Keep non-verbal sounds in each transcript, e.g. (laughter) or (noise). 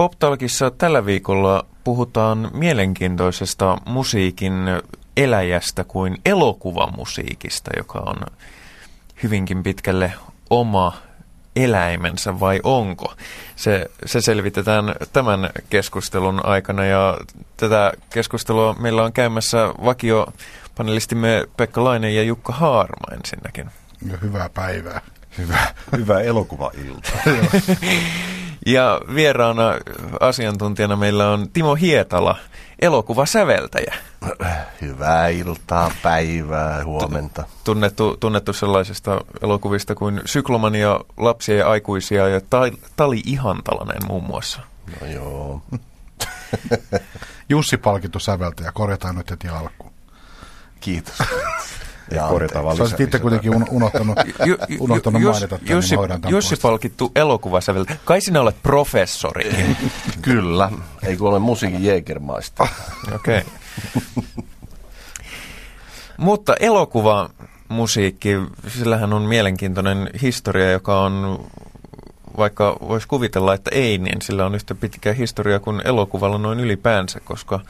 PopTalkissa tällä viikolla puhutaan mielenkiintoisesta musiikin eläjästä kuin elokuvamusiikista, joka on hyvinkin pitkälle oma eläimensä vai onko? Se, se selvitetään tämän keskustelun aikana ja tätä keskustelua meillä on käymässä vakio panelistimme Pekka Lainen ja Jukka Haarma ensinnäkin. Ja hyvää päivää. Hyvä, hyvää elokuvailtaa. (laughs) ja vieraana asiantuntijana meillä on Timo Hietala, elokuvasäveltäjä. Hyvää iltaa, päivää, huomenta. Tunnettu, tunnettu sellaisista elokuvista kuin Syklomania, lapsia ja aikuisia ja Tali Ihantalainen muun muassa. No joo. Jussi palkittu säveltäjä, korjataan nyt heti alkuun. Kiitos. Ja korjataan vaan Sä itse kuitenkin unohtanut, unohtanut mainita tämän, Jussi, niin Jussi palkittu elokuvasäveltäjä. Kai sinä olet professori. (laughs) Kyllä, ei kun ole musiikin Jägermaista. (laughs) Okei. Mutta elokuva musiikki, sillähän on mielenkiintoinen historia, joka on, vaikka voisi kuvitella, että ei, niin sillä on yhtä pitkä historia kuin elokuvalla noin ylipäänsä, koska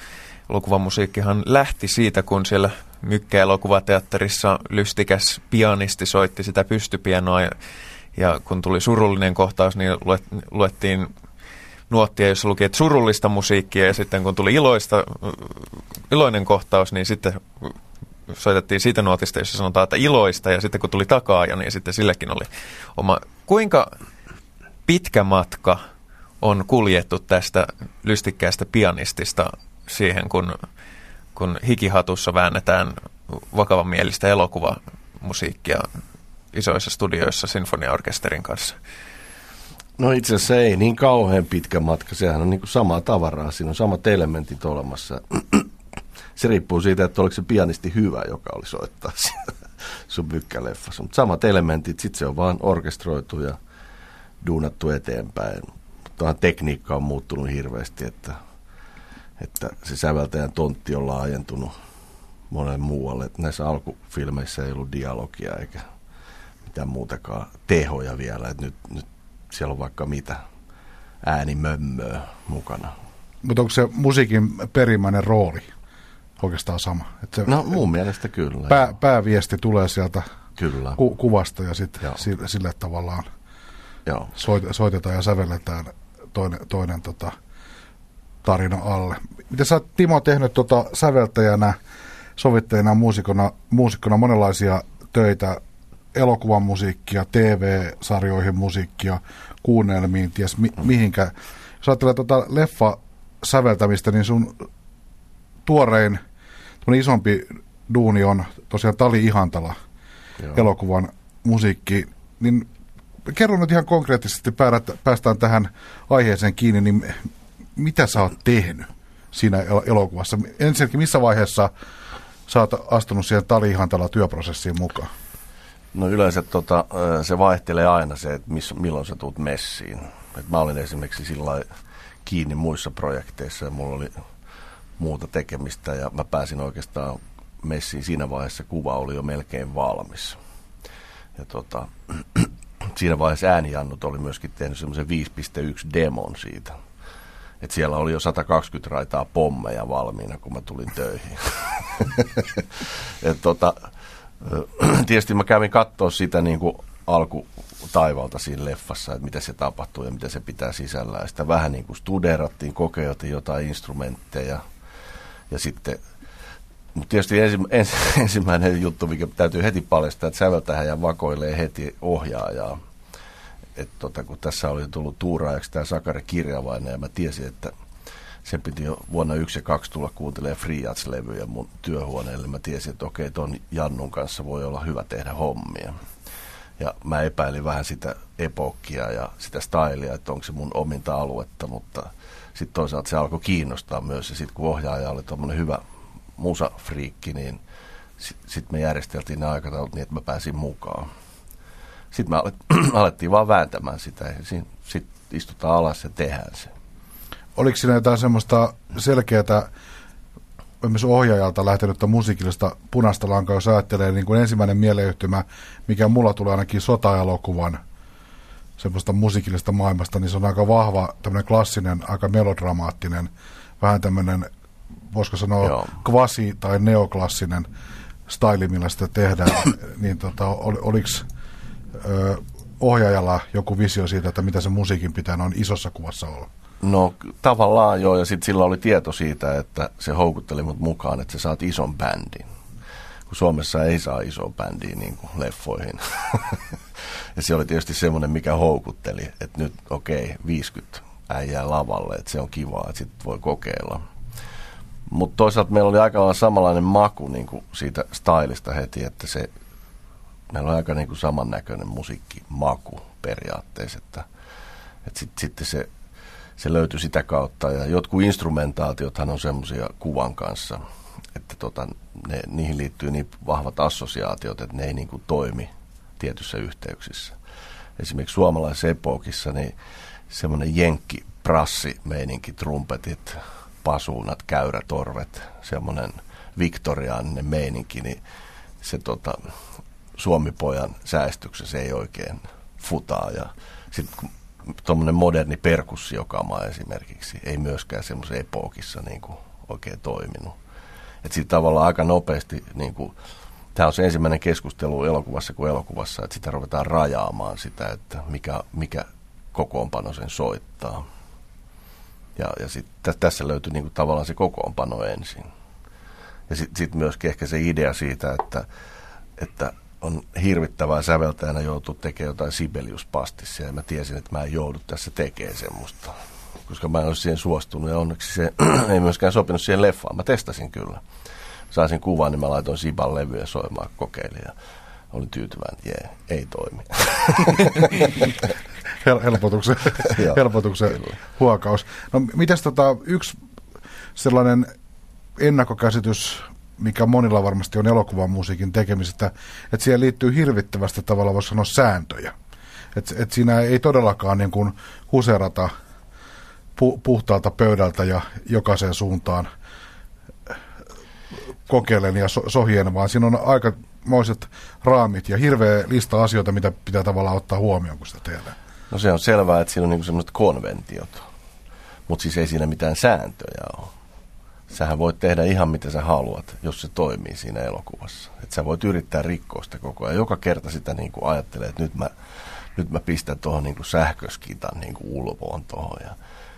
elokuvamusiikkihan lähti siitä, kun siellä Mykkä-elokuvateatterissa lystikäs pianisti soitti sitä pystypianoa ja, ja kun tuli surullinen kohtaus, niin luet, luettiin nuottia, jossa luki, että surullista musiikkia ja sitten kun tuli iloista, iloinen kohtaus, niin sitten soitettiin siitä nuotista, jossa sanotaan, että iloista ja sitten kun tuli takaa ja niin sitten silläkin oli oma. Kuinka pitkä matka on kuljettu tästä lystikkäästä pianistista siihen, kun, kun hikihatussa väännetään vakavamielistä elokuvamusiikkia isoissa studioissa sinfoniaorkesterin kanssa? No itse asiassa ei niin kauhean pitkä matka. Sehän on niin kuin samaa tavaraa. Siinä on samat elementit olemassa. (clears throat) Se riippuu siitä, että oliko se pianisti hyvä, joka oli soittaa (laughs) sun bykkäleffassa. Mutta samat elementit, sitten se on vaan orkestroitu ja duunattu eteenpäin. Tuohan tekniikka on muuttunut hirveästi, että että se säveltäjän tontti on laajentunut monen muualle. Että näissä alkufilmeissä ei ollut dialogia eikä mitään muutakaan tehoja vielä. Että nyt, nyt siellä on vaikka mitä äänimömmöä mukana. Mutta onko se musiikin perimmäinen rooli oikeastaan sama? Että se, no mun mielestä kyllä. Pää, pääviesti tulee sieltä kyllä. Ku, kuvasta ja sitten sille, sille tavallaan Joo. soitetaan ja sävelletään toinen, toinen tota, tarina alle. Miten sä oot Timo tehnyt tota säveltäjänä, sovittajana, muusikona, muusikkona monenlaisia töitä, elokuvan musiikkia, TV-sarjoihin musiikkia, kuunnelmiin, ties mi- mihinkä. Jos ajattelee tota leffa säveltämistä, niin sun tuorein isompi duuni on tosiaan Tali Ihantala Joo. elokuvan musiikki, niin kerro nyt ihan konkreettisesti, päästään tähän aiheeseen kiinni, niin mitä sä oot tehnyt siinä elokuvassa? Ensinnäkin, missä vaiheessa sä oot astunut siihen talihantala työprosessiin mukaan? No yleensä tota, se vaihtelee aina se, että miss, milloin sä tuut messiin. Et mä olin esimerkiksi sillä kiinni muissa projekteissa ja mulla oli muuta tekemistä ja mä pääsin oikeastaan messiin siinä vaiheessa, kuva oli jo melkein valmis. Ja tota, (clears throat) siinä vaiheessa äänijannut oli myöskin tehnyt semmoisen 5.1 demon siitä – että siellä oli jo 120 raitaa pommeja valmiina, kun mä tulin töihin. (laughs) Et tota, (clears throat) tietysti mä kävin katsoa sitä niin kuin alku taivalta siinä leffassa, että mitä se tapahtuu ja mitä se pitää sisällä. Ja sitä vähän niin kuin studerattiin, kokeiltiin jotain instrumentteja ja sitten mutta tietysti ensi, ens, (laughs) ensimmäinen juttu, mikä täytyy heti paljastaa, että säveltähän ja vakoilee heti ohjaajaa että tota, kun tässä oli tullut tuuraajaksi tämä Sakari Kirjavainen ja mä tiesin, että sen piti jo vuonna 1 ja 2 tulla kuuntelemaan Freejazz-levyjä mun työhuoneelle. Mä tiesin, että okei, ton Jannun kanssa voi olla hyvä tehdä hommia. Ja mä epäilin vähän sitä epokkia ja sitä stylia, että onko se mun ominta aluetta, mutta sitten toisaalta se alkoi kiinnostaa myös. Ja sitten kun ohjaaja oli tuommoinen hyvä musafriikki, niin sitten sit me järjesteltiin ne aikataulut niin, että mä pääsin mukaan. Sitten me (clears throat) alettiin vaan vääntämään sitä ja sitten istutaan alas ja tehdään se. Oliko siinä jotain semmoista selkeää myös ohjaajalta lähtenyttä musiikillista punaista lankaa, jos ajattelee niin kuin ensimmäinen mieleyhtymä, mikä mulla tulee ainakin sotaelokuvan semmoista musiikillista maailmasta, niin se on aika vahva, tämmöinen klassinen, aika melodramaattinen, vähän tämmöinen, voisiko sanoa, Joo. kvasi- tai neoklassinen style, millä sitä tehdään. (clears throat) niin tota, ol, oliko ohjaajalla joku visio siitä, että mitä se musiikin pitää noin isossa kuvassa olla? No tavallaan joo, ja sitten sillä oli tieto siitä, että se houkutteli mut mukaan, että sä saat ison bändin. Kun Suomessa ei saa iso bändiä niin kuin leffoihin. (laughs) ja se oli tietysti semmoinen, mikä houkutteli, että nyt okei, okay, 50 äijää lavalle, että se on kiva, että sitten voi kokeilla. Mutta toisaalta meillä oli aika samanlainen maku niin kuin siitä stylista heti, että se, meillä oli aika niin kuin samannäköinen musiikkimaku periaatteessa, että, että sitten sit se se löytyi sitä kautta. Ja jotkut instrumentaatiothan on semmoisia kuvan kanssa, että tota, ne, niihin liittyy niin vahvat assosiaatiot, että ne ei niin kuin toimi tietyissä yhteyksissä. Esimerkiksi suomalaisessa epokissa niin semmoinen jenkki prassi meininki, trumpetit, pasuunat, käyrätorvet, semmoinen viktoriaaninen meininki, niin se tota, Suomipojan säästyksessä ei oikein futaa. Ja sitten tuommoinen moderni perkussiokama esimerkiksi ei myöskään semmoisen epokissa niin kuin oikein toiminut. Että sitten tavallaan aika nopeasti, niin kuin, tämä on se ensimmäinen keskustelu elokuvassa kuin elokuvassa, että sitä ruvetaan rajaamaan sitä, että mikä, mikä kokoonpano sen soittaa. Ja, ja sitten tässä löytyy niin tavallaan se kokoonpano ensin. Ja sitten sit myöskin ehkä se idea siitä, että, että on hirvittävää säveltäjänä joutuu tekemään jotain Sibelius-pastissia ja mä tiesin, että mä en joudu tässä tekemään semmoista. Koska mä en olisi siihen suostunut ja onneksi se (clears throat) ei myöskään sopinut siihen leffaan. Mä testasin kyllä. Saisin kuvan, niin mä laitoin Siban levyä soimaan, kokeilin ja olin tyytyväinen, jee, ei toimi. (laughs) Hel- helpotuksen, (laughs) helpotuksen huokaus. No mitäs tota, yksi sellainen ennakkokäsitys mikä monilla varmasti on elokuvan musiikin tekemisestä, että siihen liittyy hirvittävästi tavalla, voisi sanoa, sääntöjä. Että et siinä ei todellakaan niin kuin huserata pu, puhtaalta pöydältä ja jokaiseen suuntaan kokeilen ja so, sohien, vaan siinä on aikamoiset raamit ja hirveä lista asioita, mitä pitää tavallaan ottaa huomioon, kun sitä tehdään. No se on selvää, että siinä on niin sellaiset konventiot, mutta siis ei siinä mitään sääntöjä ole sähän voit tehdä ihan mitä sä haluat, jos se toimii siinä elokuvassa. Että sä voit yrittää rikkoa sitä koko ajan. Joka kerta sitä niin kuin ajattelee, että nyt mä, nyt mä pistän tuohon niin sähköskitan niin kuin ulvoon tuohon. Ja,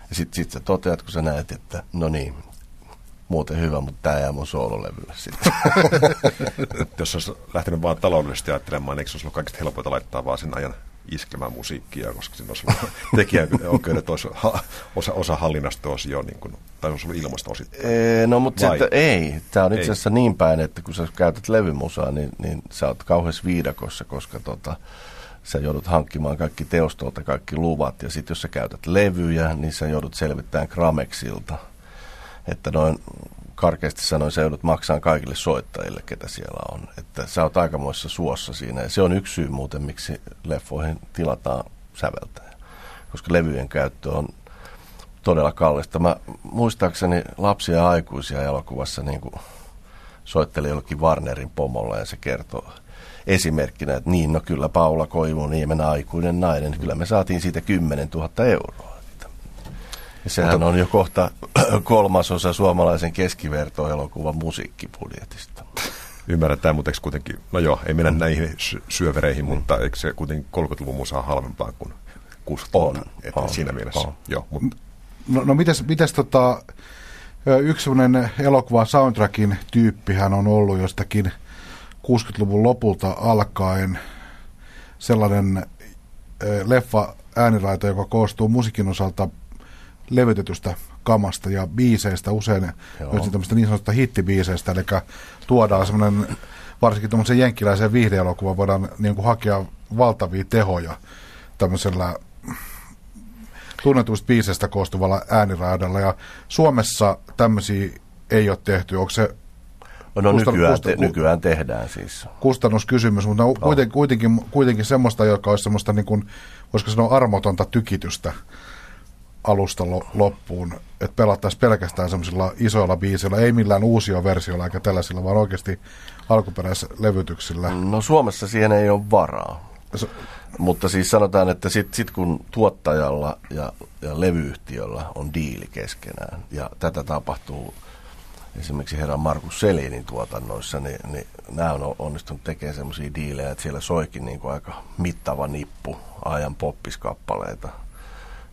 ja sitten sit sä toteat, kun sä näet, että no niin, muuten hyvä, mutta tämä jää mun soololevylle sitten. (laughs) jos olisi lähtenyt vaan taloudellisesti ajattelemaan, eikö se olisi ollut kaikista helpointa laittaa vaan sen ajan iskemään musiikkia, koska siinä olisi (laughs) tekijäoikeudet olisi, osa, osa hallinnasta olisi jo, niin kuin, tai olisi ollut ilmasta osittain. Ee, no mutta sitten, ei, tämä on itse asiassa niin päin, että kun sä käytät levymusaa, niin, niin sä oot kauheassa viidakossa, koska tota, sä joudut hankkimaan kaikki teostolta, kaikki luvat, ja sitten jos sä käytät levyjä, niin sä joudut selvittämään Gramexilta, että noin karkeasti sanoin, sä joudut maksamaan kaikille soittajille, ketä siellä on. Että sä oot aikamoissa suossa siinä. Ja se on yksi syy muuten, miksi leffoihin tilataan säveltäjä. Koska levyjen käyttö on todella kallista. Mä muistaakseni lapsia ja aikuisia elokuvassa niin soitteli jollekin Warnerin pomolla ja se kertoo esimerkkinä, että niin, no kyllä Paula Koivuniemen aikuinen nainen, kyllä me saatiin siitä 10 000 euroa. Ja sehän Mutta, on jo kohta (clears throat) kolmasosa suomalaisen keskivertoelokuvan musiikkibudjetista. Ymmärretään, mutta eikö kuitenkin, no joo, ei mennä mm. näihin syövereihin, mm. mutta eikö se kuitenkin 30-luvun musa halvempaa kuin 60-luvun? On, että on, siinä mielessä, on. joo. Mutta. No, no mites, mites tota, yksi sellainen elokuva soundtrackin tyyppihän on ollut jostakin 60-luvun lopulta alkaen sellainen leffa ääniraita, joka koostuu musiikin osalta levytetystä kamasta ja biiseistä usein myös tämmöistä niin sanotusta hittibiiseistä, eli tuodaan semmoinen, varsinkin tuommoisen jenkkiläisen viihdeelokuvan voidaan niin kuin hakea valtavia tehoja tämmöisellä tunnetuista biiseistä koostuvalla ääniraadalla, ja Suomessa tämmöisiä ei ole tehty. Onko se No kustan, nykyään, kustan, te, nykyään tehdään siis. Kustannuskysymys, mutta no. kuitenkin, kuitenkin, kuitenkin semmoista, joka olisi semmoista, niin kuin, voisiko sanoa, armotonta tykitystä alusta lo, loppuun, että pelattaisiin pelkästään semmoisilla isoilla biisillä, ei millään uusia versioilla eikä tällaisilla, vaan oikeasti alkuperäislevytyksillä. No Suomessa siihen ei ole varaa. Mutta siis sanotaan, että sitten sit kun tuottajalla ja, ja levyyhtiöllä on diili keskenään, ja tätä tapahtuu esimerkiksi herran Markus Selinin tuotannoissa, niin, niin nämä on onnistunut tekemään sellaisia diilejä, että siellä soikin niin kuin aika mittava nippu ajan poppiskappaleita.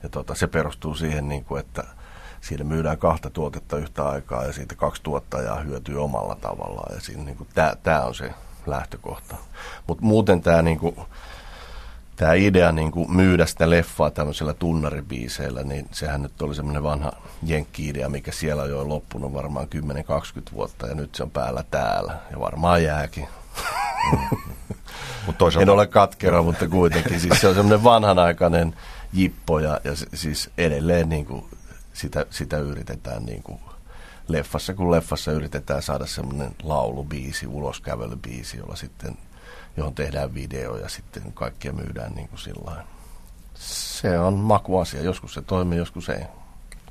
Ja tota, se perustuu siihen, niin kuin, että siinä myydään kahta tuotetta yhtä aikaa ja siitä kaksi tuottajaa hyötyy omalla tavallaan. Ja siinä, niin kuin, tämä on se lähtökohta. Mutta muuten tämä niin kuin, tämä idea niin kuin myydä sitä leffaa tämmöisellä tunnaribiiseillä, niin sehän nyt oli semmoinen vanha jenkki-idea, mikä siellä on jo loppunut varmaan 10-20 vuotta ja nyt se on päällä täällä ja varmaan jääkin. Mm. (laughs) Mut toisaalta... En ole katkera, mutta kuitenkin. Siis se on semmoinen vanhanaikainen jippo ja, ja siis edelleen niin kuin sitä, sitä yritetään niin kuin leffassa kun leffassa yritetään saada semmoinen laulubiisi, uloskävelybiisi, jolla sitten, johon tehdään video ja sitten kaikkia myydään niin kuin sillä Se on makuasia. Joskus se toimii, joskus ei.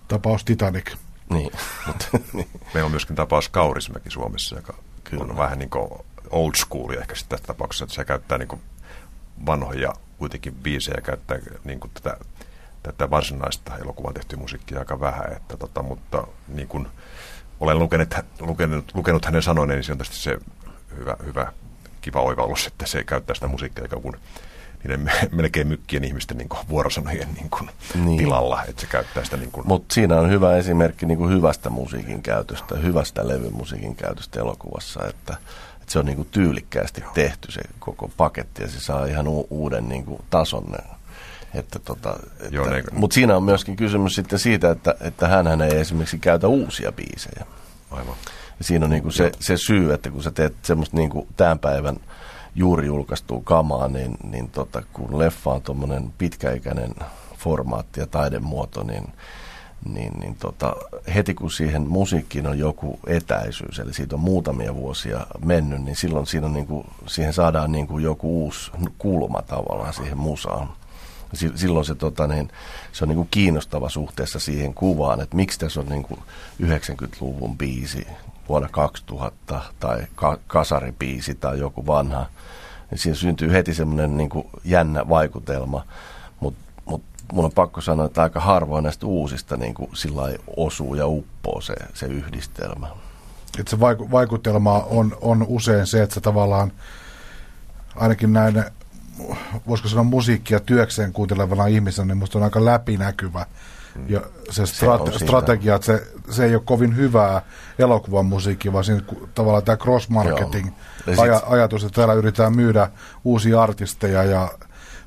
Tapaus Titanic. Niin. (laughs) Meillä on myöskin tapaus Kaurismäki Suomessa, joka Kyllä. on vähän niin kuin old school ehkä sitten tässä tapauksessa, että se käyttää niin kuin vanhoja kuitenkin biisejä, käyttää niin kuin tätä, tätä varsinaista elokuvan tehtyä musiikkia aika vähän, että tota, mutta niin kuin olen lukenut, lukenut, lukenut hänen sanoineen, niin se on tietysti se hyvä, hyvä kiva oivallus, että se käyttää sitä musiikkia ikään kuin niiden melkein mykkien ihmisten niin kuin vuorosanojen niin kuin niin. tilalla, että se käyttää sitä niin. Mutta siinä on hyvä esimerkki niin kuin hyvästä musiikin käytöstä, hyvästä levymusiikin käytöstä elokuvassa, että, että se on niin kuin tyylikkäästi tehty se koko paketti ja se saa ihan u- uuden niin kuin tason että tota, että, Joo, mutta siinä on myöskin kysymys sitten siitä, että, että hän ei esimerkiksi käytä uusia biisejä. Aivan. Ja siinä on niinku se, se syy, että kun sä teet semmoista niinku tämän päivän juuri julkaistua kamaa, niin, niin tota, kun leffa on tuommoinen pitkäikäinen formaatti ja taidemuoto, niin, niin, niin tota, heti kun siihen musiikkiin on joku etäisyys, eli siitä on muutamia vuosia mennyt, niin silloin siinä on niinku, siihen saadaan niinku joku uusi kulma tavallaan siihen musaan silloin se, tota, niin, se on niin kuin kiinnostava suhteessa siihen kuvaan, että miksi tässä on niin kuin 90-luvun biisi vuonna 2000 tai ka- kasaribiisi tai joku vanha. Niin siinä syntyy heti semmoinen niin kuin jännä vaikutelma, mun on pakko sanoa, että aika harvoin näistä uusista niin kuin sillä osuu ja uppoo se, se yhdistelmä. Et se vaiku- vaikutelma on, on usein se, että se tavallaan ainakin näin voisiko sanoa musiikkia työkseen kuuntelevana ihmisenä, niin musta on aika läpinäkyvä. Ja se, strate- se strategia, että se, se ei ole kovin hyvää elokuvan musiikkia, vaan siinä tavallaan tämä cross-marketing aja, ajatus, että täällä yritetään myydä uusia artisteja ja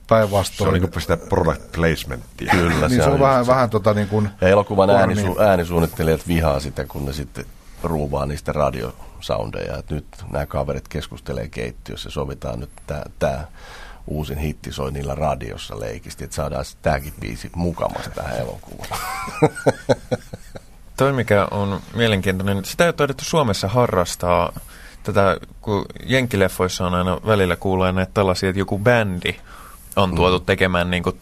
päinvastoin. Se on niin kuin sitä product placementia. Kyllä, niin se on, on vähän, vähän tota niin kuin... Ja elokuvan äänisu, äänisuunnittelijat vihaa sitä, kun ne sitten ruuvaa niistä radiosoundeja, että nyt nämä kaverit keskustelee keittiössä, sovitaan nyt tämä uusin hitti soi niillä radiossa leikisti, että saadaan tämäkin biisi mukamassa tähän elokuvaan. Toi, mikä on mielenkiintoinen, sitä ei ole taidettu Suomessa harrastaa. Tätä, kun Jenkkileffoissa on aina välillä kuulee näitä tällaisia, että joku bändi on mm. tuotu tekemään, niin kuin,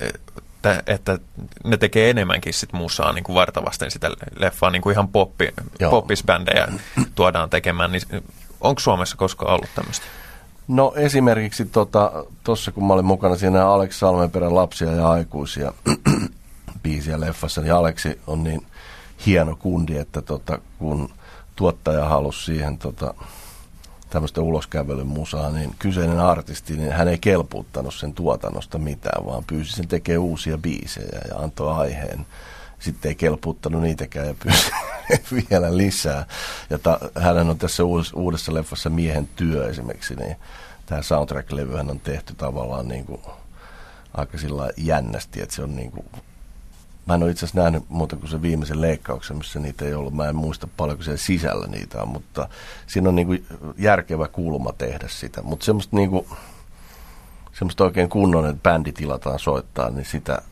että, että ne tekee enemmänkin sit musaa niin kuin vartavasten sitä leffaa, niin kuin ihan poppi, poppisbändejä tuodaan tekemään. Niin onko Suomessa koskaan ollut tämmöistä? No esimerkiksi tuossa, tota, kun mä olin mukana siinä Aleksi Salmenperän lapsia ja aikuisia (clears throat) biisiä leffassa, niin Aleksi on niin hieno kundi, että tota, kun tuottaja halusi siihen tota, tämmöistä uloskävelyn musaa, niin kyseinen artisti, niin hän ei kelpuuttanut sen tuotannosta mitään, vaan pyysi sen tekemään uusia biisejä ja antoi aiheen. Sitten ei kelpuuttanut niitäkään ja pyysi (laughs) vielä lisää. Ja ta, hän on tässä uudessa leffassa Miehen työ esimerkiksi, niin tämä soundtrack-levyhän on tehty tavallaan niin kuin aika sillä jännästi, että se on niin kuin Mä en ole itse asiassa nähnyt muuta kuin se viimeisen leikkauksen, missä niitä ei ollut. Mä en muista paljonko siellä sisällä niitä on, mutta siinä on niin kuin järkevä kulma tehdä sitä. Mutta semmoista, niin kuin, semmoista oikein kunnon, että bändi tilataan soittaa, niin sitä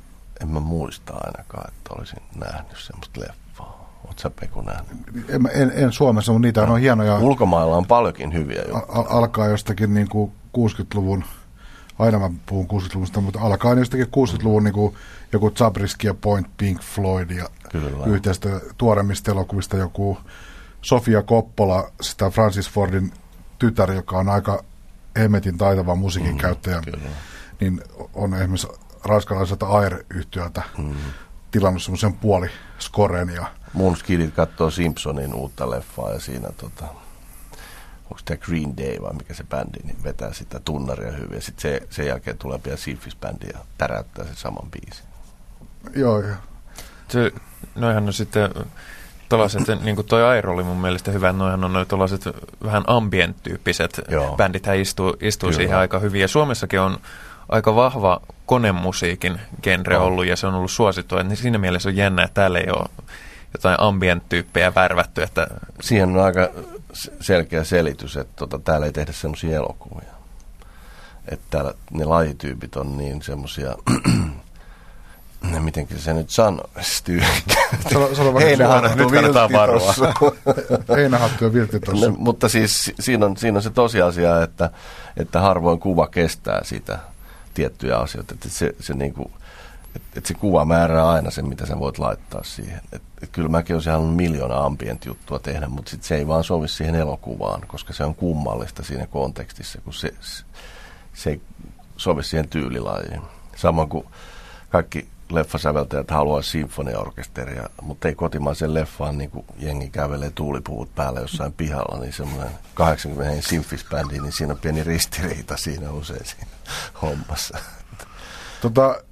en mä muista ainakaan, että olisin nähnyt semmoista leffaa. Oletko sä Peku nähnyt? En, en, en Suomessa, mutta niitä on hienoja. Ulkomailla on paljonkin hyviä juttuja. Al- alkaa jostakin niin kuin 60-luvun, aina mä puhun 60-luvusta, mutta alkaa jostakin 60-luvun niin kuin joku Zabriski ja Point Pink Floyd ja Kyllä. yhteistä tuoremmista elokuvista joku Sofia Coppola, sitä Francis Fordin tytär, joka on aika Emetin taitava musiikin mm, käyttäjä, kyllä. niin on esimerkiksi ranskalaiselta Air-yhtiöltä mm. tilannut semmoisen puoliskoren. Ja... Mun skidit katsoo Simpsonin uutta leffaa ja siinä tota, onko tämä Green Day vai mikä se bändi, niin vetää sitä tunnaria hyvin. Ja sitten se, sen jälkeen tulee pian Simfis-bändi ja täräyttää sen saman biisin. Joo, joo. Se, noihan on sitten tuollaiset, niin kuin toi Airo oli mun mielestä hyvä, noihan on noin tuollaiset vähän ambient-tyyppiset Joo. bändit, hän istuu, istuu siihen aika hyvin. Ja Suomessakin on aika vahva konemusiikin genre ollut ja se on ollut suosittua. Niin siinä mielessä on jännä, että täällä ei ole jotain ambient-tyyppejä värvätty. Että... Siihen on aika selkeä selitys, että tota, täällä ei tehdä semmoisia elokuvia. Että täällä ne lajityypit on niin semmoisia (clears throat) No, mitenkin se nyt sanoisi (laughs) Heinähattu viltti (laughs) Heinähattu ja viltti tuossa. No, mutta siis siinä on, siinä on se tosiasia, että, että harvoin kuva kestää sitä tiettyjä asioita. Että se, se, niin kuin, että, että se kuva määrää aina sen, mitä sä voit laittaa siihen. Että, että kyllä mäkin olisin halunnut miljoona ambient juttua tehdä, mutta sit se ei vaan sovi siihen elokuvaan, koska se on kummallista siinä kontekstissa, kun se, se ei sovi siihen tyylilajiin. Samoin kuin kaikki leffasäveltäjät haluaa sinfoniaorkesteria, mutta ei kotimaisen leffaan niin kuin jengi kävelee tuulipuvut päällä jossain pihalla, niin semmoinen 80 sinfisbändi, niin siinä on pieni ristiriita siinä usein siinä hommassa. Tota,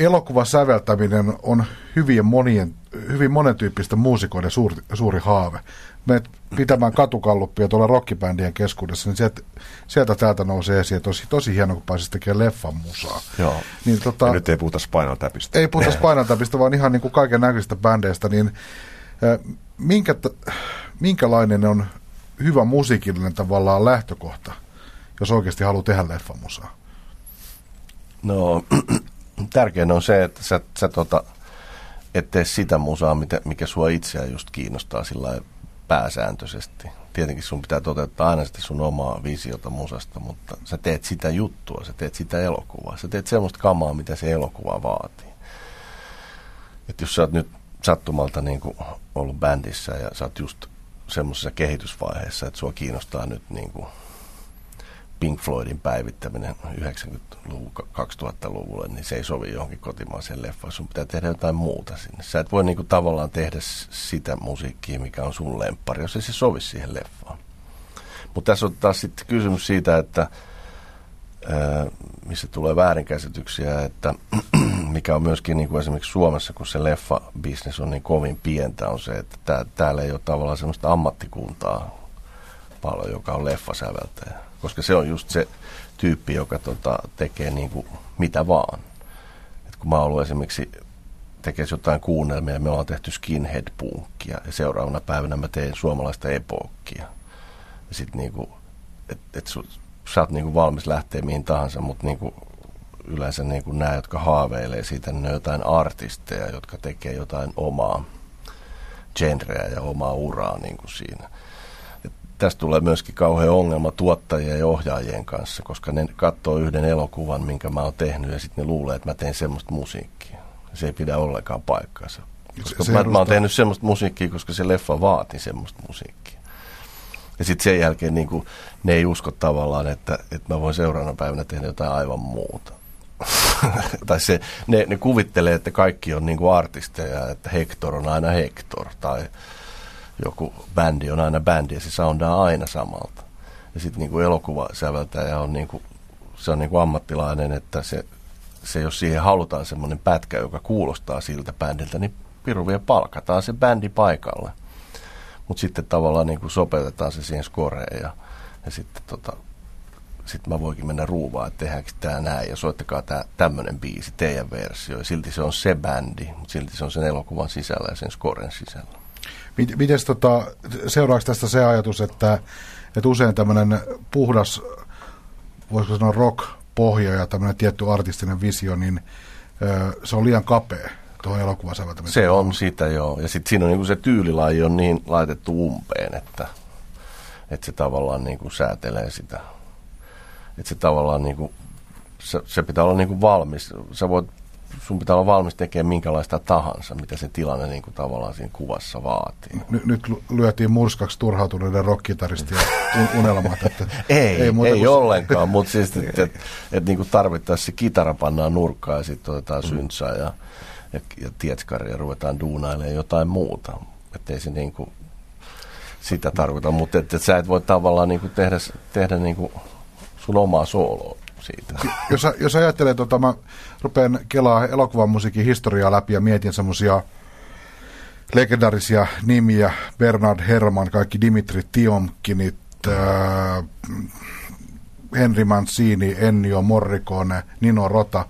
elokuvan säveltäminen on hyvin, monien, hyvin monentyyppistä muusikoiden suuri, suuri haave menet pitämään katukalluppia tuolla rockibändien keskuudessa, niin sieltä, sieltä täältä nousee esiin. Tosi, tosi hieno, kun pääsisi tekemään leffan musaa. Joo. Niin, tota, ja nyt ei puhuta Spinal Tapista. Ei puhuta Spinal Tapista, vaan ihan niin kuin kaiken näköisistä bändeistä. Niin, minkä, minkälainen on hyvä musiikillinen tavallaan lähtökohta, jos oikeasti haluaa tehdä leffan musaa? No, (clears throat) tärkein on se, että sä, sä tota, et tee sitä musaa, mikä sua itseään just kiinnostaa sillä pääsääntöisesti. Tietenkin sun pitää toteuttaa aina sitä sun omaa visiota musasta, mutta sä teet sitä juttua, sä teet sitä elokuvaa. Sä teet semmoista kamaa, mitä se elokuva vaatii. Et jos sä oot nyt sattumalta niin kuin ollut bändissä ja sä oot just semmoisessa kehitysvaiheessa, että sua kiinnostaa nyt niin kuin Pink Floydin päivittäminen 90-luvun 2000-luvulle, niin se ei sovi johonkin kotimaiseen leffaan. Sun pitää tehdä jotain muuta sinne. Sä et voi niinku tavallaan tehdä sitä musiikkia, mikä on sun lemppari, jos ei se sovi siihen leffaan. Mutta tässä on taas sitten kysymys siitä, että ää, missä tulee väärinkäsityksiä, että (clears throat) mikä on myöskin niin kuin esimerkiksi Suomessa, kun se leffa-bisnes on niin kovin pientä, on se, että tää, täällä ei ole tavallaan sellaista ammattikuntaa paljon, joka on leffasäveltäjä koska se on just se tyyppi, joka tota, tekee niin kuin mitä vaan. Et kun mä oon ollut esimerkiksi tekee jotain kuunnelmia, me ollaan tehty skinhead-punkkia ja seuraavana päivänä mä teen suomalaista epokkia. Ja sit niinku, että et sä oot niinku valmis lähteä mihin tahansa, mutta niinku yleensä niinku nämä, jotka haaveilee siitä, niin ne on jotain artisteja, jotka tekee jotain omaa genreä ja omaa uraa niinku siinä tästä tulee myöskin kauhean ongelma tuottajien ja ohjaajien kanssa, koska ne katsoo yhden elokuvan, minkä mä oon tehnyt, ja sitten ne luulee, että mä teen semmoista musiikkia. Se ei pidä ollenkaan paikkaansa. Koska se mä, mä oon tehnyt semmoista musiikkia, koska se leffa vaati semmoista musiikkia. Ja sitten sen jälkeen niin kuin, ne ei usko tavallaan, että, että mä voin seuraavana päivänä tehdä jotain aivan muuta. (laughs) tai se, ne, ne kuvittelee, että kaikki on niin kuin artisteja, että Hector on aina Hector. Tai joku bändi on aina bändi ja se soundaa aina samalta. Ja sitten niin elokuvasäveltäjä on, niin kuin, se on niin kuin ammattilainen, että se, se, jos siihen halutaan semmoinen pätkä, joka kuulostaa siltä bändiltä, niin piru vielä palkataan se bändi paikalle. Mutta sitten tavallaan niin kuin sopeutetaan se siihen skoreen ja, ja sitten tota, sit mä voikin mennä ruuvaan, että tehdäänkö tämä näin ja soittakaa tämä tämmöinen biisi, teidän versio. Ja silti se on se bändi, mutta silti se on sen elokuvan sisällä ja sen skoren sisällä. Miten tota, seuraavaksi tästä se ajatus, että, että usein tämmöinen puhdas, voisiko sanoa rock-pohja ja tämmöinen tietty artistinen visio, niin se on liian kapea tuohon elokuvasäveltämiseen. Se on sitä joo. Ja sitten siinä on niin se tyylilaji on niin laitettu umpeen, että, että se tavallaan niin kuin säätelee sitä. Että se tavallaan niin kuin, se, se pitää olla niin kuin valmis. Sä voit sun pitää olla valmis tekemään minkälaista tahansa, mitä se tilanne niin kuin tavallaan siinä kuvassa vaatii. N- nyt lyötiin murskaksi turhautuneiden rockitaristien unelmat. Että (laughs) ei, ei, ei ollenkaan, mutta siis, että (laughs) et, et, et, niin tarvittaessa se kitara pannaan nurkkaan ja sitten otetaan mm. syntsää ja, ja, ja tietskari ja ruvetaan duunailemaan jotain muuta. Että ei se niin kuin, sitä tarkoita, mutta että et sä et voi tavallaan niin kuin tehdä, tehdä niin kuin sun omaa sooloa siitä. Jos, jos ajattelee, tota, mä rupean kelaa elokuvan musiikin historiaa läpi ja mietin semmoisia legendarisia nimiä, Bernard Herrmann, kaikki Dimitri Tiomkinit, äh, Henry Mancini, Ennio Morricone, Nino Rota,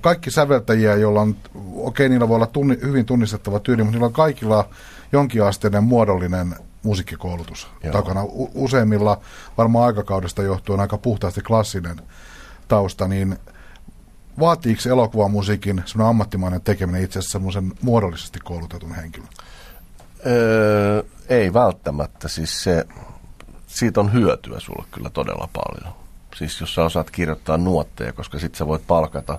kaikki säveltäjiä, joilla on, okei, okay, niillä voi olla tunni, hyvin tunnistettava tyyli, mutta niillä on kaikilla jonkinasteinen muodollinen musiikkikoulutus Joo. takana. U- useimmilla varmaan aikakaudesta johtuen aika puhtaasti klassinen tausta, niin vaatiiko elokuvamusiikin semmoinen ammattimainen tekeminen itse asiassa semmoisen muodollisesti koulutetun henkilön? Öö, ei välttämättä. Siis se, siitä on hyötyä sulle kyllä todella paljon. Siis jos sä osaat kirjoittaa nuotteja, koska sit sä voit palkata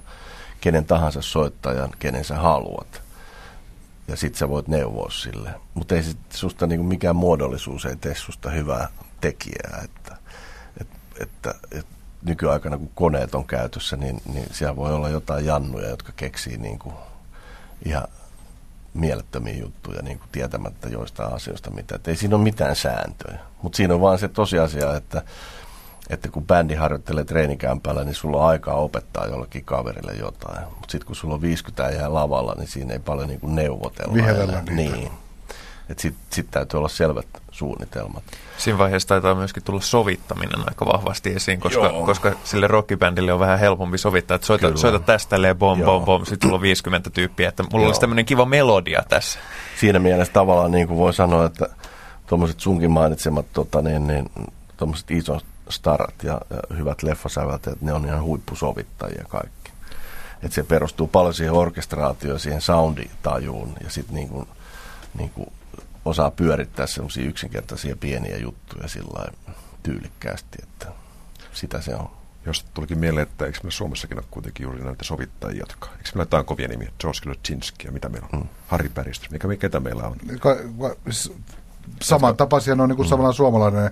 kenen tahansa soittajan, kenen sä haluat. Ja sit sä voit neuvoa sille. Mutta ei sit susta niinku mikään muodollisuus ei tee susta hyvää tekijää. Että, et, että, että nykyaikana, kun koneet on käytössä, niin, niin siellä voi olla jotain jannuja, jotka keksii niin kuin ihan mielettömiä juttuja niin kuin tietämättä joistain asioista mitä. Et ei siinä ole mitään sääntöjä. Mutta siinä on vaan se tosiasia, että, että kun bändi harjoittelee treenikämpällä, niin sulla on aikaa opettaa jollekin kaverille jotain. Mutta sitten kun sulla on 50 jää lavalla, niin siinä ei paljon niin kuin neuvotella. Vihellä Niin. Sitten sit täytyy olla selvät suunnitelmat. Siinä vaiheessa taitaa myöskin tulla sovittaminen aika vahvasti esiin, koska, koska sille rockibändille on vähän helpompi sovittaa, että soita, soita tästä tälleen bom, bom, bom, sitten sulla on 50 tyyppiä, että mulla Joo. olisi tämmöinen kiva melodia tässä. Siinä mielessä tavallaan niin kuin voi sanoa, että tuommoiset sunkin mainitsemat tota, niin, niin, tuommoiset isot starat ja, ja hyvät leffasäveltäjät, ne on ihan huippusovittajia kaikki. Et se perustuu paljon siihen orkestraatioon, siihen sounditajuun ja sitten niin kuin, niin kuin osaa pyörittää semmoisia yksinkertaisia pieniä juttuja sillä tyylikkäästi, että sitä se on. Jos tulikin mieleen, että eikö me Suomessakin ole kuitenkin juuri näitä sovittajia, jotka, eikö meillä jotain kovia nimiä, George Klotzinski ja mitä meillä on, mm. Harry Päristys, mikä, ketä meillä on? Saman tapaisia, ne on niin kuin mm. samanlainen suomalainen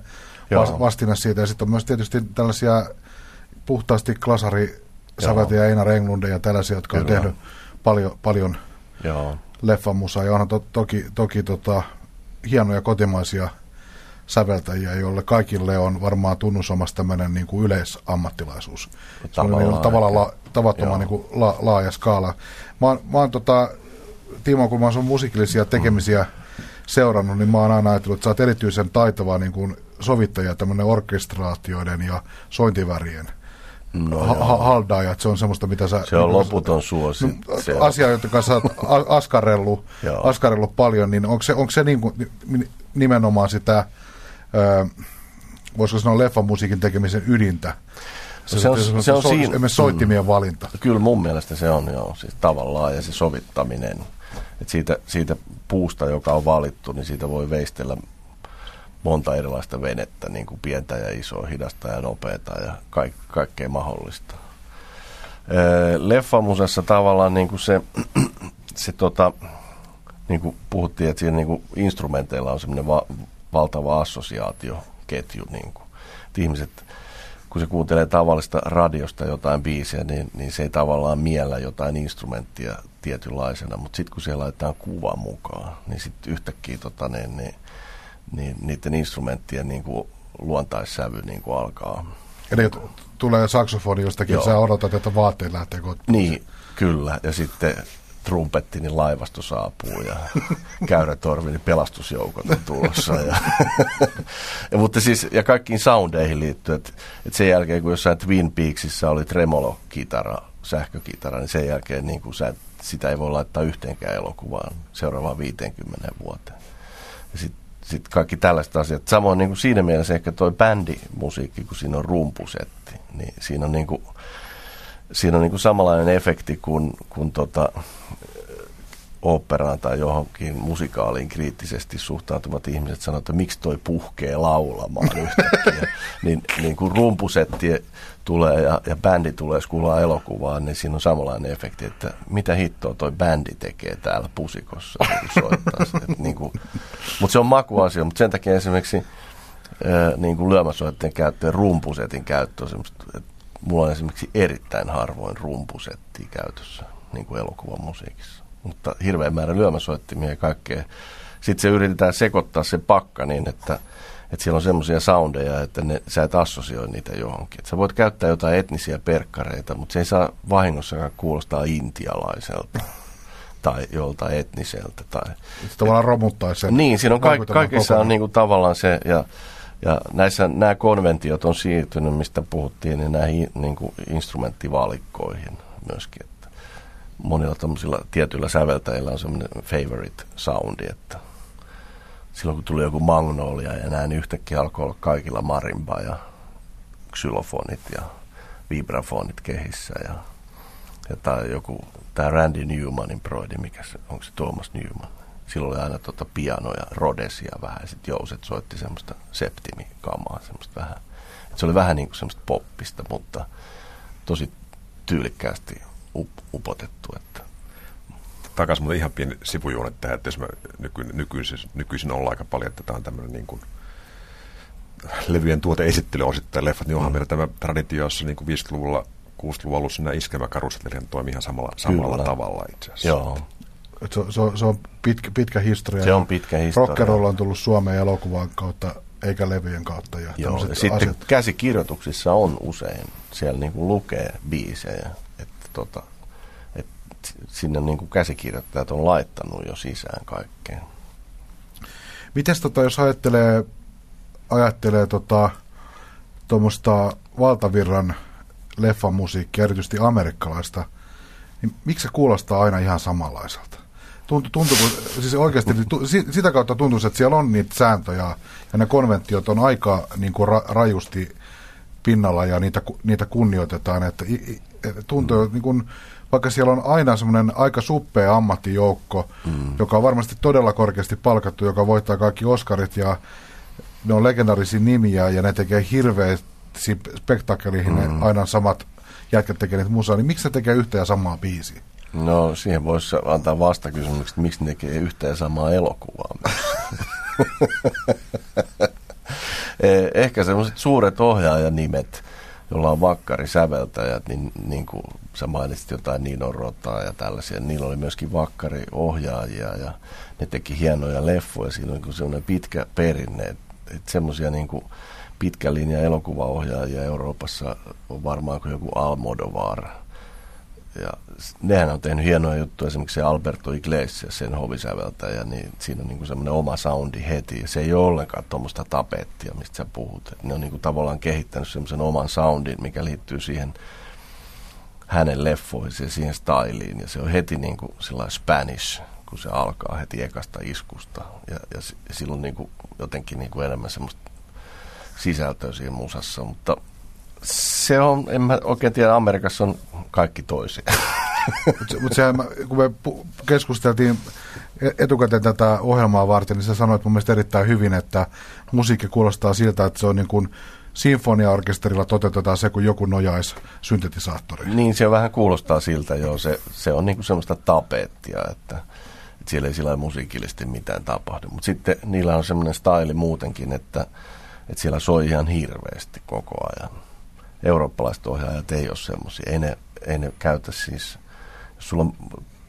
Joo. vastine siitä, ja sitten on myös tietysti tällaisia puhtaasti klasari säveltäjä Einar Englunde ja tällaisia, jotka Kyllä. on tehnyt paljon, paljon Joo. leffamusaa, ja onhan to, toki, toki tota, hienoja kotimaisia säveltäjiä, joille kaikille on varmaan tunnusomassa tämmöinen niin kuin yleisammattilaisuus. Se on niin tavallaan la, tavattoman niin kuin la, laaja skaala. Mä oon, mä oon tota, Timo, kun mä oon sun musiikillisia tekemisiä mm. seurannut, niin mä oon aina ajatellut, että sä oot erityisen taitava niin kuin sovittaja tämmöinen orkestraatioiden ja sointivärien no, ha- haldaaja, se on semmoista, mitä sä... Se on loputon suosi. No, asia, jota kanssa olet (laughs) askarellut, askarellut paljon, niin onko se, onko se niin kuin, nimenomaan sitä, ö, voisiko sanoa leffamusiikin tekemisen ydintä? Se, se on, se, se on so, siinä, soittimien mm, valinta. Kyllä mun mielestä se on joo, siis tavallaan ja se sovittaminen. Et siitä, siitä puusta, joka on valittu, niin siitä voi veistellä monta erilaista venettä, niin kuin pientä ja isoa, hidasta ja nopeata ja kaik, kaikkea mahdollista. Leffamusessa tavallaan niin kuin se, (clears throat) se tota, niin kuin puhuttiin, että siinä niin kuin instrumenteilla on semmoinen va- valtava assosiaatioketju. Niin kuin. Ihmiset, kun se kuuntelee tavallista radiosta jotain biisiä, niin, niin se ei tavallaan miellä jotain instrumenttia tietynlaisena, mutta sitten kun siellä laitetaan kuva mukaan, niin sitten yhtäkkiä tota, niin, niin niin niiden instrumenttien niin kuin luontaissävy niin kuin alkaa. Eli tulee saksofoni jostakin, Joo. sä odotat, että vaatteet lähtee kotiin. Niin, kyllä. Ja sitten trumpetti, niin laivasto saapuu ja (laughs) käyrätorvi, niin pelastusjoukot on tulossa. Ja, (laughs) ja, mutta siis, ja kaikkiin soundeihin liittyen, että, että sen jälkeen kun jossain Twin Peaksissa oli tremolo-kitara, sähkökitara, niin sen jälkeen niin kuin sä, sitä ei voi laittaa yhteenkään elokuvaan seuraavaan 50 vuoteen. Ja sitten sitten kaikki tällaiset asiat. Samoin niin kuin siinä mielessä ehkä toi bändimusiikki, kun siinä on rumpusetti, niin siinä on, niin kuin, siinä on niin kuin samanlainen efekti kuin, kuin tota, operaan tai johonkin musikaaliin kriittisesti suhtautuvat ihmiset sanoo, että miksi toi puhkee laulamaan (laughs) yhtäkkiä. niin, niin kun rumpusetti tulee ja, ja bändi tulee, jos kuullaan elokuvaan, niin siinä on samanlainen efekti, että mitä hittoa toi bändi tekee täällä pusikossa, kun soittaa se. niin kuin, mutta se on makuasia, mutta sen takia esimerkiksi niin kuin lyömäsoitteen käyttö ja rumpusetin käyttö on semmoista, että mulla on esimerkiksi erittäin harvoin rumpusettiä käytössä niin kuin elokuvan musiikissa. Mutta hirveän määrä lyömäsoittimia ja kaikkea. Sitten se yritetään sekoittaa se pakka niin, että, että siellä on semmoisia soundeja, että ne, sä et assosioi niitä johonkin. Et sä voit käyttää jotain etnisiä perkkareita, mutta se ei saa vahingossakaan kuulostaa intialaiselta (laughs) tai joltain etniseltä. Tai, se tavallaan romuttaa sen. Niin, siinä on kaik, kaikissa on niin kuin tavallaan se, ja ja näissä nämä konventiot on siirtynyt, mistä puhuttiin, niin näihin niin kuin instrumenttivalikkoihin myöskin. Monilla tämmöisillä tietyillä säveltäjillä on semmoinen favorite soundi, että silloin kun tuli joku magnolia ja näin niin yhtäkkiä alkoi olla kaikilla marimba ja xylofonit ja vibrafonit kehissä ja, ja tai joku, tämä Randy Newmanin broidi, mikä se, onko se Thomas Newman? silloin oli aina tota pianoja, rodesia vähän, ja sitten jouset soitti semmoista septimikamaa, semmoista vähän. Et se oli vähän niin kuin semmoista poppista, mutta tosi tyylikkäästi upotettu. Että. Takaisin mutta ihan pieni sivujuone tähän, että jos me nyky, nykyisin, nykyisin ollaan aika paljon, että tämä on tämmöinen niin kuin levyjen tuoteesittely osittain leffat, niin onhan mm. meillä tämä traditio, jossa niin kuin 50-luvulla 60-luvun alussa nämä iskelmäkarusellit toimii ihan samalla, samalla tavalla itse asiassa. Joo. Se, se, se on pitkä, pitkä historia. Se on pitkä historia. Rockerolla on tullut Suomeen elokuvan kautta eikä levyjen kautta. Ja Joo, sitten asiat. käsikirjoituksissa on usein, siellä niin kuin lukee biisejä, tota, et sinne niin kuin käsikirjoittajat on laittanut jo sisään kaikkeen. Miten tota, jos ajattelee, ajattelee tota, tuommoista valtavirran leffamusiikkia, erityisesti amerikkalaista, niin miksi se kuulostaa aina ihan samanlaiselta? tuntuu, tuntuu siis oikeasti sitä kautta tuntuu, että siellä on niitä sääntöjä ja ne konventiot on aika niin kuin ra, rajusti pinnalla ja niitä, niitä kunnioitetaan. Että, että tuntuu, mm. niin kuin, vaikka siellä on aina semmoinen aika suppea ammattijoukko, mm. joka on varmasti todella korkeasti palkattu, joka voittaa kaikki Oscarit ja ne on legendarisia nimiä ja ne tekee hirveästi spektaakeliin mm. aina samat jätkät tekee niitä musaa, niin miksi se tekee yhtä ja samaa biisiä? No siihen voisi antaa vastakysymykset, että miksi ne tekee yhtä ja samaa elokuvaa. (laughs) Eh, ehkä semmoiset suuret ohjaajanimet, jolla on vakkari säveltäjät, niin, niin kuin sä mainitsit jotain Nino Rotaa ja tällaisia, niillä oli myöskin vakkari ohjaajia ja ne teki hienoja leffoja. Siinä on niin semmoinen pitkä perinne, että semmoisia niin kuin pitkä linja elokuvaohjaajia Euroopassa on varmaan kuin joku Almodovar – ja nehän on tehnyt hienoja juttuja, esimerkiksi Alberto Iglesias, sen hovisäveltäjä, niin siinä on niin semmoinen oma soundi heti. Ja se ei ole ollenkaan tuommoista tapettia, mistä sä puhut. Et ne on niin tavallaan kehittänyt semmoisen oman soundin, mikä liittyy siihen hänen leffoihin ja siihen styliin. Ja se on heti niin kuin Spanish, kun se alkaa heti ekasta iskusta. Ja, ja silloin kuin jotenkin niin kuin enemmän semmoista sisältöä siinä musassa. Mutta se on, en mä oikein tiedä, Amerikassa on kaikki toisia. Mutta mut sehän, kun me keskusteltiin e- etukäteen tätä ohjelmaa varten, niin sä sanoit mun mielestä erittäin hyvin, että musiikki kuulostaa siltä, että se on niin kuin sinfoniaorkesterilla toteutetaan se, kun joku nojaisi syntetisaattoriin. Niin, se vähän kuulostaa siltä, joo. Se, se on niin kuin semmoista tapettia, että, että siellä ei sillä musiikillisesti mitään tapahdu. Mutta sitten niillä on semmoinen staili muutenkin, että, että siellä soi ihan hirveästi koko ajan eurooppalaiset ohjaajat ei ole semmoisia. Ei ne, ei ne käytä siis, jos sulla on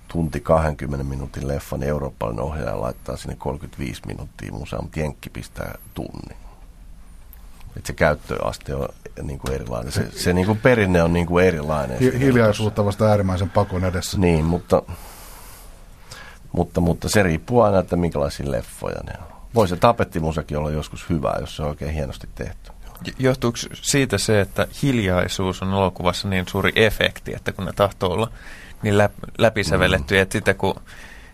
tunti 20 minuutin leffa, niin eurooppalainen ohjaaja laittaa sinne 35 minuuttia musaa, mutta Jenkki pistää tunnin. Et se käyttöaste on niin kuin erilainen. Se, se niin kuin perinne on niin kuin erilainen. Hi- hiljaisuutta vasta äärimmäisen pakon edessä. Niin, mutta, mutta, mutta se riippuu aina, että minkälaisia leffoja ne on. Voi se tapettimusakin olla joskus hyvä, jos se on oikein hienosti tehty. Johtuuko siitä se, että hiljaisuus on elokuvassa niin suuri efekti, että kun ne tahtoo olla niin läp, läpisävelletty, mm. että sitä kun,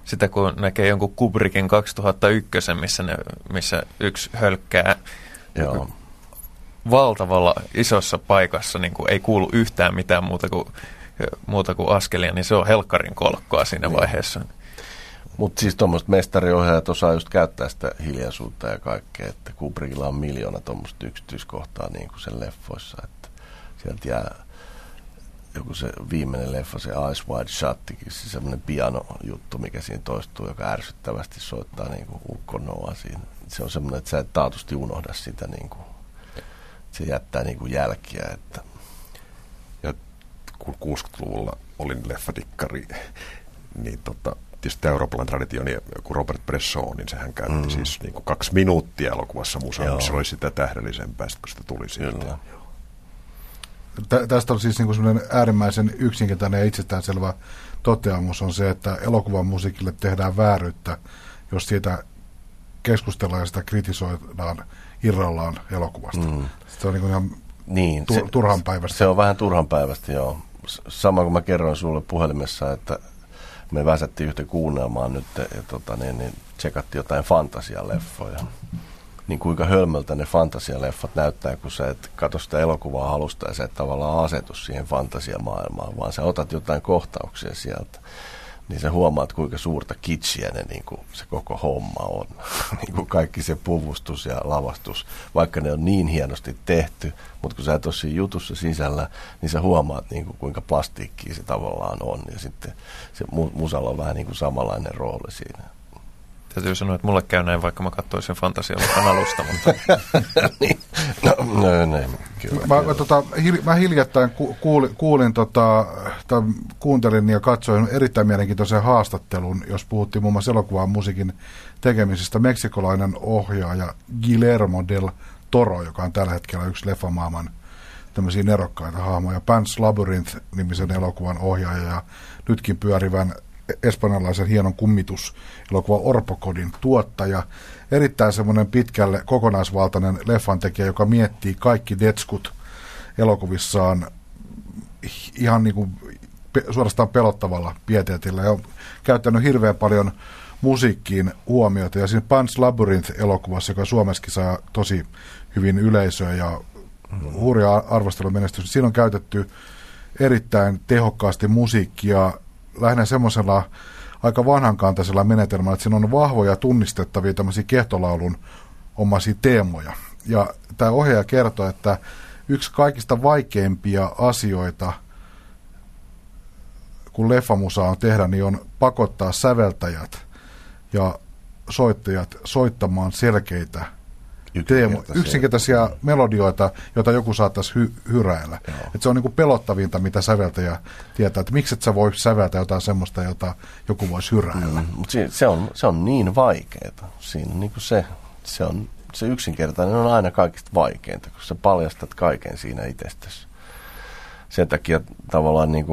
sitä kun näkee jonkun Kubrickin 2001, missä, ne, missä yksi hölkkää Joo. valtavalla isossa paikassa, niin kuin ei kuulu yhtään mitään muuta kuin, muuta kuin askelia, niin se on helkkarin kolkkoa siinä niin. vaiheessa. Mutta siis tuommoiset mestariohjaajat osaa just käyttää sitä hiljaisuutta ja kaikkea, että Kubrickilla on miljoona tuommoista yksityiskohtaa niin kuin sen leffoissa, että sieltä jää joku se viimeinen leffa, se Eyes Wide Shuttikin, se semmoinen piano-juttu, mikä siinä toistuu, joka ärsyttävästi soittaa niin kuin ukkonoa siinä. Se on semmoinen, että sä et taatusti unohda sitä, niin kuin, se jättää niin kuin jälkiä. Että. Ja kun 60-luvulla olin leffadikkari, (laughs) niin tota, tietysti eurooppalainen traditio, niin kun Robert Bresson, niin sehän käytti mm. siis niin kuin kaksi minuuttia elokuvassa musaa, se oli sitä tähdellisempää, kun sitä tuli sieltä. Tä, tästä on siis niin semmoinen äärimmäisen yksinkertainen ja itsestäänselvä toteamus on se, että elokuvan musiikille tehdään vääryyttä, jos siitä keskustellaan ja sitä kritisoidaan irrallaan elokuvasta. Mm. Se on niin ihan niin, tu- se, turhan päivästä. Se on vähän turhan päivästä, joo. Sama kuin mä kerroin sulle puhelimessa, että me väsättiin yhtä kuunnelmaan nyt ja tota, niin, niin tsekattiin jotain fantasialeffoja. Niin kuinka hölmöltä ne fantasialeffat näyttää, kun sä et katso sitä elokuvaa halusta ja sä et tavallaan asetu siihen fantasiamaailmaan, vaan sä otat jotain kohtauksia sieltä niin sä huomaat, kuinka suurta kitsiä ne, niin kuin se koko homma on. (laughs) niin kuin kaikki se puvustus ja lavastus, vaikka ne on niin hienosti tehty, mutta kun sä et ole siinä jutussa sisällä, niin sä huomaat, niin kuin, kuinka plastiikkia se tavallaan on. Ja sitten se musalla on vähän niin kuin samanlainen rooli siinä. Täytyy sanoa, että mulle käy näin, vaikka mä katsoisin fantasialukan alusta, mutta... (laughs) niin. no, no, no, kyllä, mä, mä, tota, hil, mä hiljattain ku, kuulin, kuulin tota, tai kuuntelin ja katsoin erittäin mielenkiintoisen haastattelun, jos puhuttiin muun muassa elokuvan musiikin tekemisestä. Meksikolainen ohjaaja Guillermo del Toro, joka on tällä hetkellä yksi leffamaailman tämmöisiä nerokkaita hahmoja. Pants Labyrinth-nimisen elokuvan ohjaaja ja nytkin pyörivän espanjalaisen hienon kummitus elokuva Orpokodin tuottaja. Erittäin semmoinen pitkälle kokonaisvaltainen leffantekijä, joka miettii kaikki detskut elokuvissaan ihan niin kuin suorastaan pelottavalla pieteetillä ja on käyttänyt hirveän paljon musiikkiin huomiota. Ja siinä Pans Labyrinth-elokuvassa, joka Suomessakin saa tosi hyvin yleisöä ja hurja arvostelumenestys, siinä on käytetty erittäin tehokkaasti musiikkia lähinnä semmoisella aika vanhankantaisella menetelmällä, että siinä on vahvoja tunnistettavia tämmöisiä kehtolaulun omaisia teemoja. Ja tämä ohjaaja kertoo, että yksi kaikista vaikeimpia asioita, kun leffamusa on tehdä, niin on pakottaa säveltäjät ja soittajat soittamaan selkeitä yksinkertaisia, yksinkertaisia melodioita, joita joku saattaisi hy- hyräillä. Et se on niin kuin pelottavinta, mitä säveltäjä tietää, että miksi et sä voi säveltää jotain semmoista, jota joku voisi hyräillä. Mm, mutta se, se, on, se on niin vaikeaa. Siinä niin kuin se, se, on, se yksinkertainen on aina kaikista vaikeinta, kun sä paljastat kaiken siinä itsestäsi. Sen takia tavallaan niin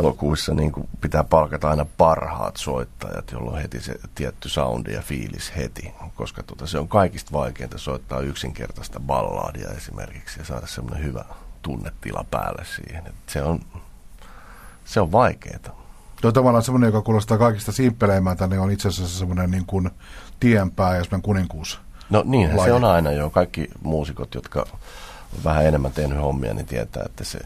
kuin elokuvissa niin kuin pitää palkata aina parhaat soittajat, jolloin heti se tietty soundi ja fiilis heti, koska tota, se on kaikista vaikeinta soittaa yksinkertaista balladia esimerkiksi ja saada semmoinen hyvä tunnetila päälle siihen. Et se on, se on vaikeaa. Tuo tavallaan semmoinen, joka kuulostaa kaikista simppeleimmältä, niin on itse asiassa semmoinen niin kuin tienpää ja semmoinen kuninkuus. No niin, se on aina jo. Kaikki muusikot, jotka on vähän enemmän tehnyt hommia, niin tietää, että se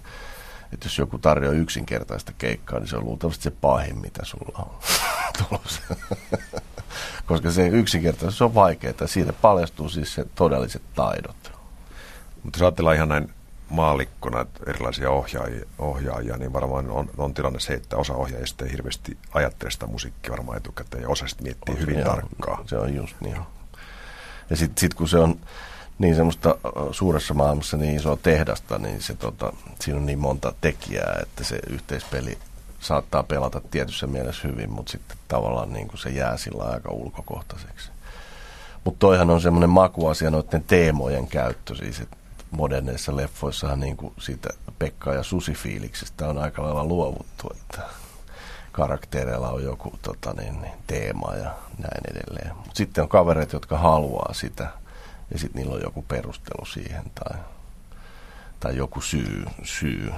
että jos joku tarjoaa yksinkertaista keikkaa, niin se on luultavasti se pahin, mitä sulla on (laughs) tulossa. Koska se yksinkertaisesti on vaikeaa. Siitä paljastuu siis se todelliset taidot. Mutta jos ajatellaan ihan näin maalikkona, erilaisia ohjaajia, ohjaajia niin varmaan on, on tilanne se, että osa ohjaajista ei hirveästi ajattele sitä musiikkia varmaan etukäteen ja osa sitten miettii on, hyvin joo, tarkkaan. Se on just niin. Ja sitten sit kun se on niin semmoista suuressa maailmassa niin isoa tehdasta, niin se, tota, siinä on niin monta tekijää, että se yhteispeli saattaa pelata tietyssä mielessä hyvin, mutta sitten tavallaan niin kuin se jää sillä aika ulkokohtaiseksi. Mutta toihan on semmoinen makuasia noiden teemojen käyttö, siis että moderneissa leffoissahan niin kuin siitä Pekka ja Susi-fiiliksestä on aika lailla luovuttu, että karaktereilla on joku tota, niin, niin, teema ja näin edelleen. Mut sitten on kavereet, jotka haluaa sitä – ja sitten niillä on joku perustelu siihen tai, tai joku syy, syy.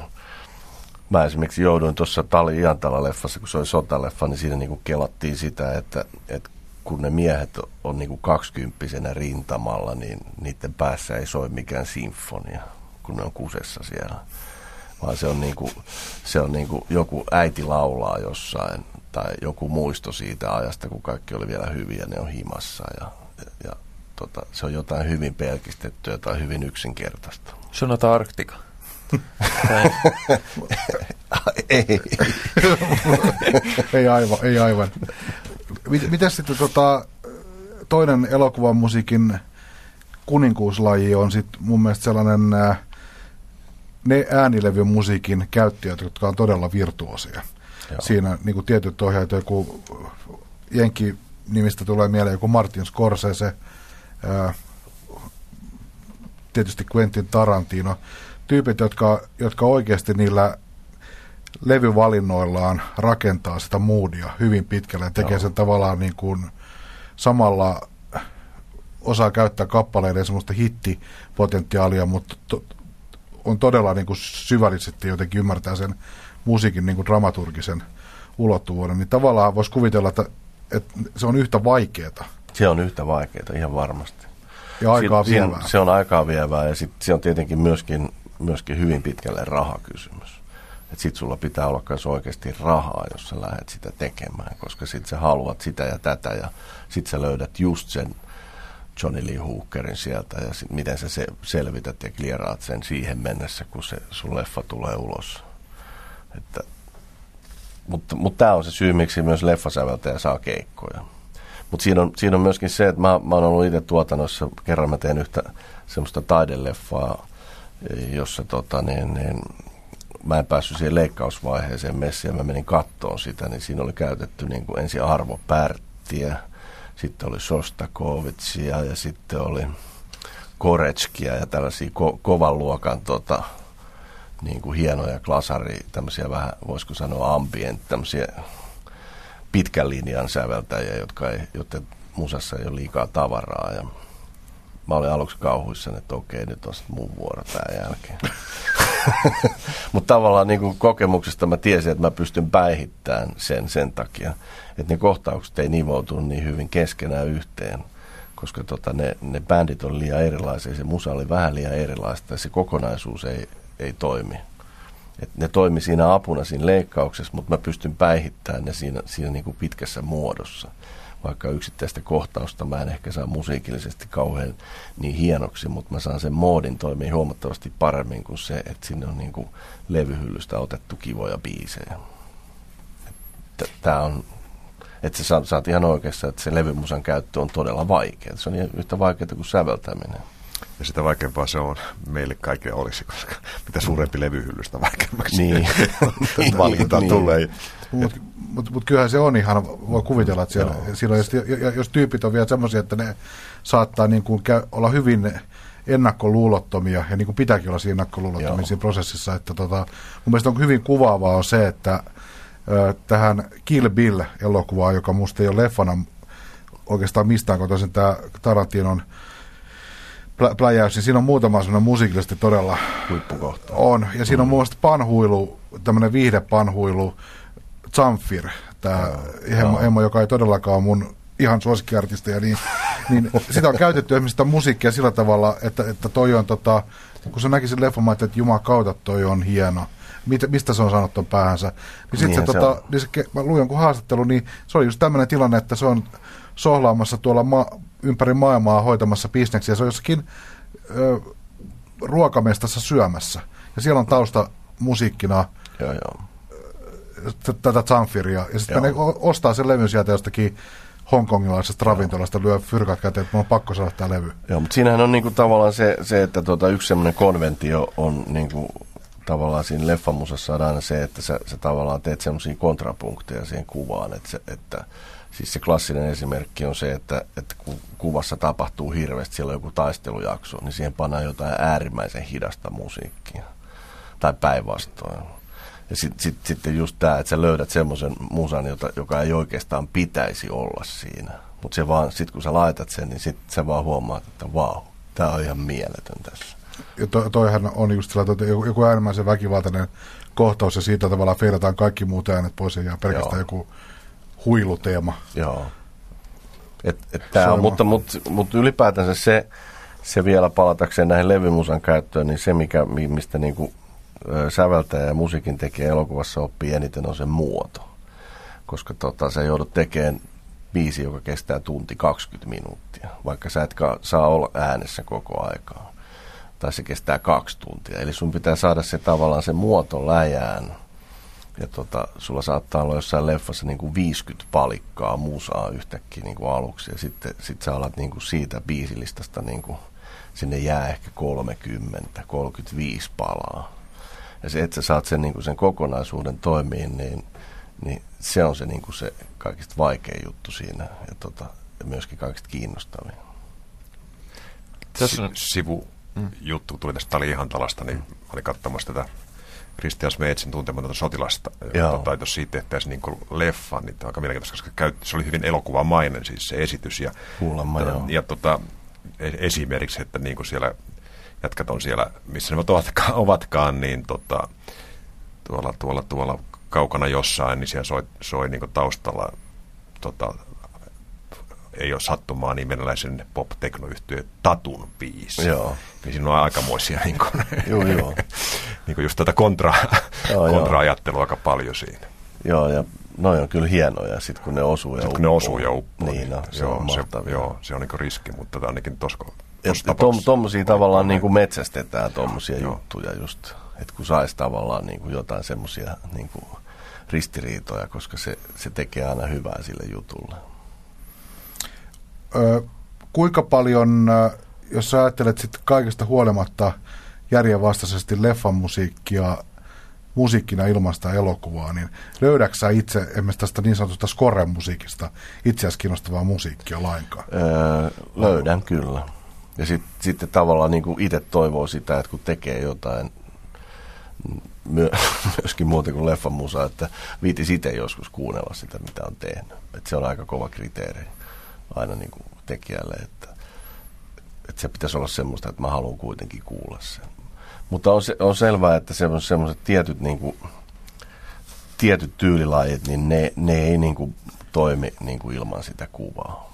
Mä esimerkiksi jouduin tuossa Tali Iantala-leffassa, kun se oli sotaleffa, niin siinä niinku kelattiin sitä, että, että kun ne miehet on niinku kaksikymppisenä rintamalla, niin niiden päässä ei soi mikään sinfonia, kun ne on kusessa siellä. Vaan se on, niinku, se on niinku joku äiti laulaa jossain tai joku muisto siitä ajasta, kun kaikki oli vielä hyviä, ne on himassa ja, ja tota, se on jotain hyvin pelkistettyä tai hyvin yksinkertaista. Sanotaan Arktika. (laughs) ei. ei aivan, ei aivan. Miten sitten tota, toinen elokuvan musiikin kuninkuuslaji on sitten mun mielestä sellainen äh, ne äänilevyn musiikin käyttäjät, jotka on todella virtuosia. Joo. Siinä niin kuin tietyt ohjaajat, joku Jenki nimistä tulee mieleen joku Martin Scorsese, ää, tietysti Quentin Tarantino, tyypit, jotka, jotka oikeasti niillä levyvalinnoillaan rakentaa sitä moodia hyvin pitkälle ja tekee Joo. sen tavallaan niin kuin samalla osaa käyttää kappaleiden semmoista hittipotentiaalia, mutta to, on todella niin kuin syvällisesti jotenkin ymmärtää sen musiikin niin kuin dramaturgisen ulottuvuuden, niin tavallaan voisi kuvitella, että, että se on yhtä vaikeaa. Se on yhtä vaikeaa, ihan varmasti. Ja aikaa sit, vievää. Se on aikaa vievää ja sitten se on tietenkin myöskin, myöskin hyvin pitkälle rahakysymys. Että sit sulla pitää olla myös oikeasti rahaa, jos sä lähdet sitä tekemään, koska sit sä haluat sitä ja tätä ja sit sä löydät just sen Johnny Lee Hookerin sieltä ja sit miten sä se selvität ja klieraat sen siihen mennessä, kun se sun leffa tulee ulos. Että, mutta, mutta tämä on se syy, miksi myös leffasäveltäjä saa keikkoja. Mutta siinä on, siinä on myöskin se, että mä, mä oon ollut itse tuotannossa, kerran mä teen yhtä semmoista taideleffaa, jossa tota, niin, niin, mä en päässyt siihen leikkausvaiheeseen messiin mä menin kattoon sitä, niin siinä oli käytetty niin kuin ensin Arvo Pärttiä, sitten oli Sostakovitsia ja sitten oli Koretskia ja tällaisia ko- kovan luokan tota, niin kuin hienoja klasari, tämmöisiä vähän, voisiko sanoa ambient, tämmöisiä pitkän linjan säveltäjiä, jotka ei, joten musassa ei ole liikaa tavaraa. Ja mä olin aluksi kauhuissa, että okei, nyt on mun vuoro tämän jälkeen. (laughs) Mutta tavallaan niin kokemuksesta mä tiesin, että mä pystyn päihittämään sen sen takia, että ne kohtaukset ei nivoutunut niin hyvin keskenään yhteen koska tota, ne, ne bändit on liian erilaisia, se musa oli vähän liian erilaista ja se kokonaisuus ei, ei toimi. Et ne toimi siinä apuna siinä leikkauksessa, mutta mä pystyn päihittämään ne siinä, siinä niin kuin pitkässä muodossa. Vaikka yksittäistä kohtausta mä en ehkä saa musiikillisesti kauhean niin hienoksi, mutta mä saan sen moodin toimia huomattavasti paremmin kuin se, että sinne on niin kuin levyhyllystä otettu kivoja biisejä. Tämä on, että sä saat ihan oikeassa, että se levymusan käyttö on todella vaikeaa. Se on yhtä vaikeaa kuin säveltäminen. Ja sitä vaikeampaa se on meille kaikille olisi, koska mitä suurempi levyhyllystä vaikeammaksi niin. (laughs) valinta niin. tulee. Mutta mut, mut kyllähän se on ihan, voi kuvitella, että siellä, siellä jos, jos tyypit on vielä semmoisia, että ne saattaa niin kuin käy, olla hyvin ennakkoluulottomia, ja niin kuin pitääkin olla siinä ennakkoluulottomia siinä prosessissa, että tota, mun mielestä on hyvin kuvaavaa on se, että ö, tähän Kill Bill-elokuvaan, joka musta ei ole leffana oikeastaan mistään, kun tämä Tarantinon pläjäys, niin siinä on muutama sellainen musiikillisesti todella... Huippukohta. On, ja siinä on mm. muun muassa panhuilu, tämmöinen viihdepanhuilu, Zamfir, tämä Emmo, Emmo, joka ei todellakaan mun ihan suosikkiartisteja, niin, niin (laughs) sitä on käytetty esimerkiksi sitä musiikkia sillä tavalla, että, että toi on tota, kun se näki sen leffan, että Jumala kautta toi on hieno. Mit, mistä se on saanut ton päähänsä. Niin sitten niin se, se, tota, niin se, mä luin jonkun haastattelu, niin se oli just tämmöinen tilanne, että se on sohlaamassa tuolla ma- ympäri maailmaa hoitamassa bisneksiä. Se on jossakin ö, ruokamestassa syömässä. Ja siellä on tausta musiikkina joo, joo. tätä Zamfiria. Ja sitten ne ostaa sen levyn sieltä jostakin hongkongilaisesta ravintolasta, lyö fyrkat käteen, että mun on pakko saada tämä levy. Joo, mutta siinähän on niinku tavallaan se, se että tuota, yksi semmoinen konventio on niinku, tavallaan siinä leffamusassa on aina se, että sä, sä tavallaan teet semmoisia kontrapunkteja siihen kuvaan, että, se, että Siis se klassinen esimerkki on se, että, että kun kuvassa tapahtuu hirveästi, siellä on joku taistelujakso, niin siihen pannaan jotain äärimmäisen hidasta musiikkia. Tai päinvastoin. Ja sitten sit, sitten just tämä, että sä löydät semmoisen musan, jota, joka ei oikeastaan pitäisi olla siinä. Mutta se vaan, sit kun sä laitat sen, niin sitten sä vaan huomaat, että vau, tämä on ihan mieletön tässä. Ja to, toihan on just sillä, että joku äärimmäisen väkivaltainen kohtaus ja siitä tavallaan feirataan kaikki muut äänet pois ja jää pelkästään Joo. joku huiluteema. Joo. Et, et tää on, mutta, mutta, mutta ylipäätänsä se, se vielä palatakseen näihin levymusan käyttöön, niin se, mikä, mistä niin kuin, säveltäjä ja musiikin tekee elokuvassa oppii eniten, on se muoto. koska tota, sä joudut tekemään biisi, joka kestää tunti 20 minuuttia, vaikka sä et saa olla äänessä koko aikaa. Tai se kestää kaksi tuntia. Eli sun pitää saada se tavallaan se muoto läjään. Ja tota, sulla saattaa olla jossain leffassa niin kuin 50 palikkaa musaa yhtäkkiä niin kuin aluksi. Ja sitten sit sä alat niin kuin siitä biisilistasta, niin kuin, sinne jää ehkä 30, 35 palaa. Ja se, että sä saat sen, niin kuin sen kokonaisuuden toimiin, niin, niin se on se, niin kuin se kaikista vaikein juttu siinä ja, tota, ja myöskin kaikista kiinnostavin. Tässä on... Sivu juttu tuli tästä Tali-Ihantalasta, niin mm. olin katsomassa tätä Christian Smeetsin tuntematonta sotilasta. Tota, jos siitä tehtäisiin niin leffa, niin tämä on aika mielenkiintoista, koska käy, se oli hyvin elokuvamainen siis se esitys. Ja, Kuulemma, ja, ja tota, e- esimerkiksi, että niin kuin siellä jätkät on siellä, missä ne ovatkaan, (laughs) ovatkaan niin tota, tuolla, tuolla, tuolla kaukana jossain, niin siellä soi, soi niin taustalla tota, ei ole sattumaa, niin venäläisen pop teknoyhtiö Tatun biisi. Joo. Niin siinä on aikamoisia niin kuin, (laughs) joo, joo. (laughs) niin kuin just tätä kontra, joo, kontra-ajattelua aika paljon siinä. Joo, ja noin on kyllä hienoja, sit kun ne osuu ja Sitten kun ne osuu ja uppoo. Niin, no, se joo, on se, joo, se on niin riski, mutta tämä ainakin tuossa Tuommoisia tavallaan niin kuin metsästetään tuommoisia juttuja just, että kun saisi tavallaan niin kuin jotain semmoisia niin kuin ristiriitoja, koska se, se tekee aina hyvää sille jutulle. Kuinka paljon, jos sä ajattelet sitten kaikesta huolimatta järjenvastaisesti leffan musiikkia musiikkina ilmaista elokuvaa, niin löydäksä itse esimerkiksi tästä niin sanotusta score-musiikista itseäsi kiinnostavaa musiikkia lainkaan? Öö, löydän kyllä. Ja sit, sitten tavallaan niin itse toivoo sitä, että kun tekee jotain myö, (laughs) myöskin muuten kuin leffan musa, että viitis itse joskus kuunnella sitä, mitä on tehnyt. Et se on aika kova kriteeri aina niin kuin tekijälle, että, että se pitäisi olla semmoista, että mä haluan kuitenkin kuulla sen. Mutta on, se, on selvää, että semmoiset tietyt, niin kuin, tietyt tyylilajit, niin ne, ne ei niin kuin toimi niin kuin ilman sitä kuvaa.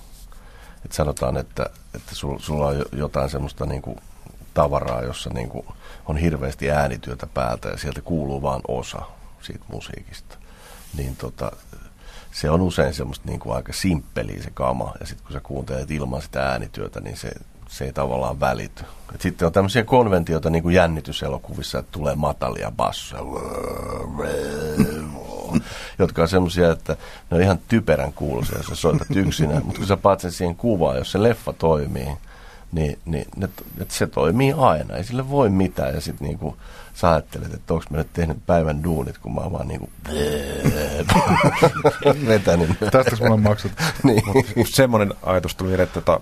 Et sanotaan, että, että sulla, sulla on jotain semmoista niin kuin tavaraa, jossa niin kuin on hirveästi äänityötä päältä ja sieltä kuuluu vain osa siitä musiikista. Niin tota, se on usein semmoista niin kuin aika simppeliä se kama, ja sitten kun sä kuuntelet ilman sitä äänityötä, niin se, se ei tavallaan välity. Et sitten on tämmöisiä konventioita niin kuin jännityselokuvissa, että tulee matalia bassoja, jotka on semmoisia, että ne on ihan typerän kuuluisia, jos sä soitat yksinään, mutta kun sä paat sen siihen kuvaan, jos se leffa toimii, niin, niin että se toimii aina, ei sille voi mitään. Ja sitten niinku, sä ajattelet, että onko mä nyt tehnyt päivän duunit, kun mä oon vaan niinku (laughs) vetänyt. Tästä mulle maksat. (laughs) niin. semmoinen ajatus tuli että tota,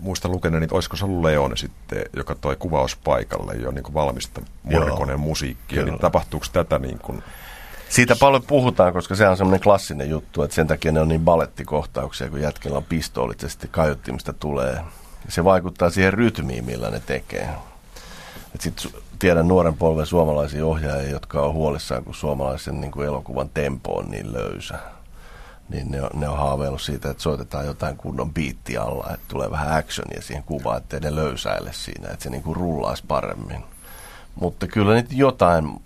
muista lukeneen, että olisiko se ollut Leone sitten, joka toi kuvauspaikalle jo niin kuin valmista muorikoneen musiikkia, niin Kyllä. niin tapahtuuko tätä niin kuin siitä paljon puhutaan, koska se on semmoinen klassinen juttu, että sen takia ne on niin balettikohtauksia, kun jätkellä on pistoolit ja sitten kaiuttimista tulee se vaikuttaa siihen rytmiin, millä ne tekee. Sitten tiedän nuoren polven suomalaisia ohjaajia, jotka on huolissaan, kun suomalaisen niin kuin elokuvan tempo on niin löysä. Niin ne on, ne on haaveillut siitä, että soitetaan jotain kunnon biitti alla, että tulee vähän actionia siihen kuvaan, ettei ne löysäile siinä, että se niin kuin rullaisi paremmin. Mutta kyllä niitä jotain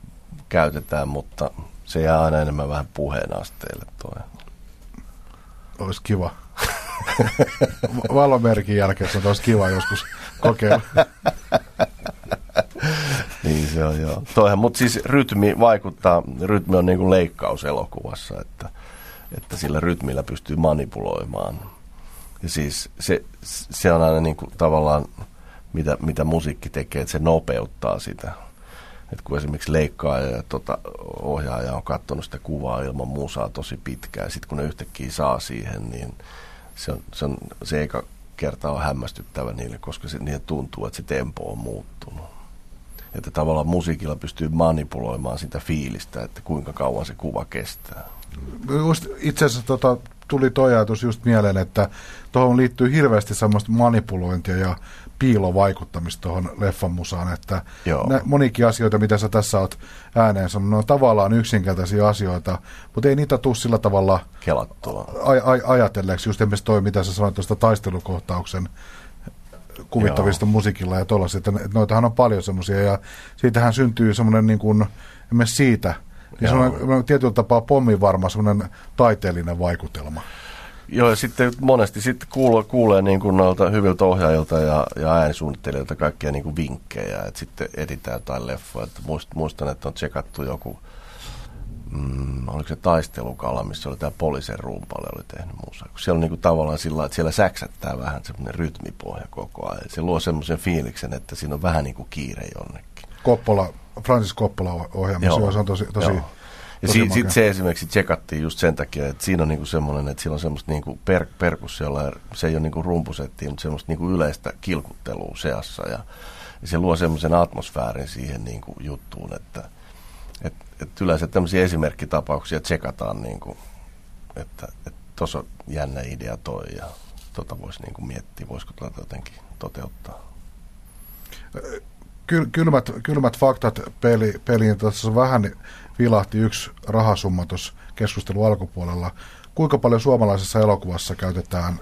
käytetään, mutta se jää aina enemmän vähän puheen asteelle toi. Olisi kiva. (laughs) Valomerkin jälkeen se olisi kiva joskus kokeilla. (laughs) niin se on joo. Toihan, mutta siis rytmi vaikuttaa, rytmi on niin kuin leikkaus elokuvassa, että, että sillä rytmillä pystyy manipuloimaan. Ja siis se, se on aina niin kuin tavallaan, mitä, mitä musiikki tekee, että se nopeuttaa sitä. Et kun esimerkiksi leikkaaja ja tota, ohjaaja on katsonut sitä kuvaa ilman musaa tosi pitkään, sitten kun ne yhtäkkiä saa siihen, niin se, on, se, on, se eka kerta on hämmästyttävä niille, koska se, niille tuntuu, että se tempo on muuttunut. Että tavallaan musiikilla pystyy manipuloimaan sitä fiilistä, että kuinka kauan se kuva kestää. Just itse asiassa tota, tuli toi ajatus just mieleen, että tuohon liittyy hirveästi semmoista manipulointia ja piilovaikuttamista tuohon leffan musaan, että ne, monikin asioita, mitä sä tässä oot ääneen sanonut, ne on tavallaan yksinkertaisia asioita, mutta ei niitä tule sillä tavalla Kelattua. Aj- aj- ajatelleeksi, just esimerkiksi toi, mitä sä sanoit tuosta taistelukohtauksen kuvittavista Joo. musiikilla ja tuollaiset, että noitahan on paljon semmoisia, ja siitähän syntyy semmoinen niin kuin, siitä Niin se on tietyllä tapaa pommin varma semmoinen taiteellinen vaikutelma. Joo, ja sitten monesti sitten kuulee, kuulee niin kuin noilta hyviltä ohjaajilta ja, ja äänisuunnittelijoilta kaikkia niin kuin vinkkejä, että sitten editään jotain leffoja. Että muistan, että on tsekattu joku, mm, oliko se taistelukala, missä oli tämä poliisen rumpale oli tehnyt muussa. Siellä on niin kuin tavallaan sillä että siellä säksättää vähän semmoinen rytmipohja koko ajan. Se luo semmoisen fiiliksen, että siinä on vähän niin kuin kiire jonnekin. Koppola, Francis Koppola ohjelma, se on tosi, tosi Joo. Ja si- sitten se esimerkiksi tsekattiin just sen takia, että siinä on niinku semmoinen, että siinä on semmoista niinku per- perkussiolla, se ei ole niinku rumpusettia, mutta semmoista niinku yleistä kilkuttelua seassa. Ja, ja se luo semmoisen atmosfäärin siihen niinku juttuun, että et, et yleensä tämmöisiä esimerkkitapauksia tsekataan, niinku, että tuossa on jännä idea toi ja tota voisi niinku miettiä, voisiko tätä jotenkin toteuttaa. Kylmät, kylmät faktat peli, peliin. Tuossa vähän vilahti yksi rahasumma tuossa keskustelun alkupuolella. Kuinka paljon suomalaisessa elokuvassa käytetään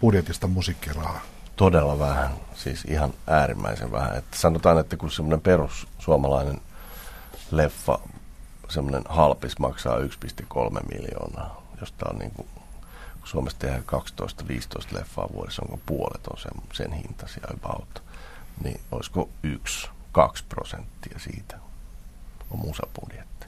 budjetista musiikkirahaa? Todella vähän, siis ihan äärimmäisen vähän. Että sanotaan, että kun semmoinen perus suomalainen leffa, semmoinen halpis maksaa 1,3 miljoonaa, josta on niin kuin, kun Suomessa tehdään 12-15 leffaa vuodessa, onko puolet on sen, sen hintaisia about, niin olisiko 1-2 prosenttia siitä on musabudjetti.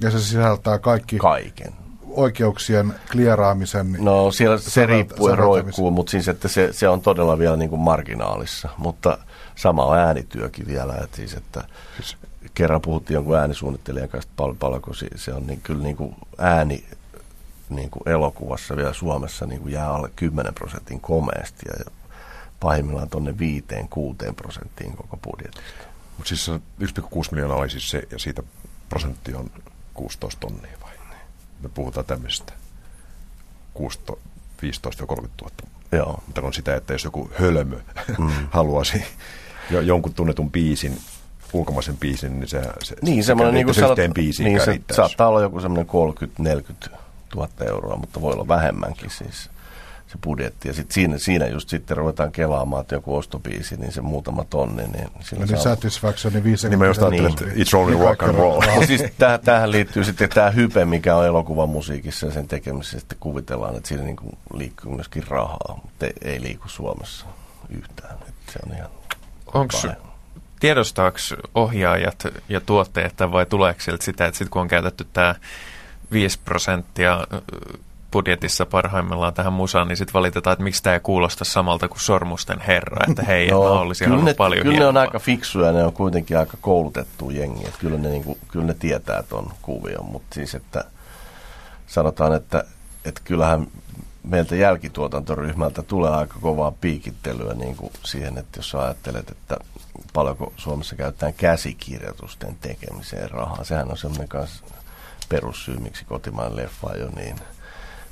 Ja se sisältää kaikki Kaiken. oikeuksien klieraamisen. No siellä se riippuu ja roikkuu, mutta siis että se, se on todella vielä niin kuin marginaalissa. Mutta sama on äänityökin vielä. Että siis, että siis. Kerran puhuttiin jonkun äänisuunnittelijan kanssa paljon, paljon kun se on niin, kyllä niin kuin ääni niin kuin elokuvassa vielä Suomessa niin kuin jää alle 10 prosentin komeasti ja pahimmillaan tuonne 5-6 prosenttiin koko budjetista. Mutta siis 1,6 miljoonaa oli siis se, ja siitä prosentti on 16 tonnia vai? Me puhutaan tämmöistä 15-30 000. Joo. Mutta on sitä, että jos joku hölmö mm. (laughs) haluaisi jo, jonkun tunnetun biisin, ulkomaisen biisin, niin se, se, niin, se semmoinen niin kuin sanot, biisiin niin se saattaa olla joku semmoinen 30-40 000 euroa, mutta voi olla vähemmänkin siis se budjetti. Ja sitten siinä, siinä just sitten ruvetaan kelaamaan, että joku ostobiisi, niin se muutama tonni. Niin sillä Eli satisfaction, niin viisi Niin mä just ajattelin, että it's only niin rock and roll. No, siis täh, tähän liittyy sitten tämä hype, mikä on elokuvan musiikissa ja sen tekemisessä. Sitten kuvitellaan, että siinä niinku liikkuu myöskin rahaa, mutta ei, ei liiku Suomessa yhtään. Että se on ihan Onko tiedostaako ohjaajat ja tuotteet vai tuleeko sieltä sitä, että sitten kun on käytetty tämä 5 prosenttia budjetissa parhaimmillaan tähän musaan, niin sitten valitetaan, että miksi tämä ei kuulosta samalta kuin Sormusten herra, että hei, (laughs) no, mä olisin kyllä ne, paljon Kyllä hienoa. ne on aika fiksuja, ne on kuitenkin aika koulutettu jengi, että kyllä ne, niin kuin, kyllä ne tietää tuon kuvion, mutta siis, että sanotaan, että, että kyllähän meiltä jälkituotantoryhmältä tulee aika kovaa piikittelyä niin kuin siihen, että jos ajattelet, että paljonko Suomessa käytetään käsikirjoitusten tekemiseen rahaa, sehän on semmoinen kanssa perussyy, miksi kotimaan leffa on jo niin –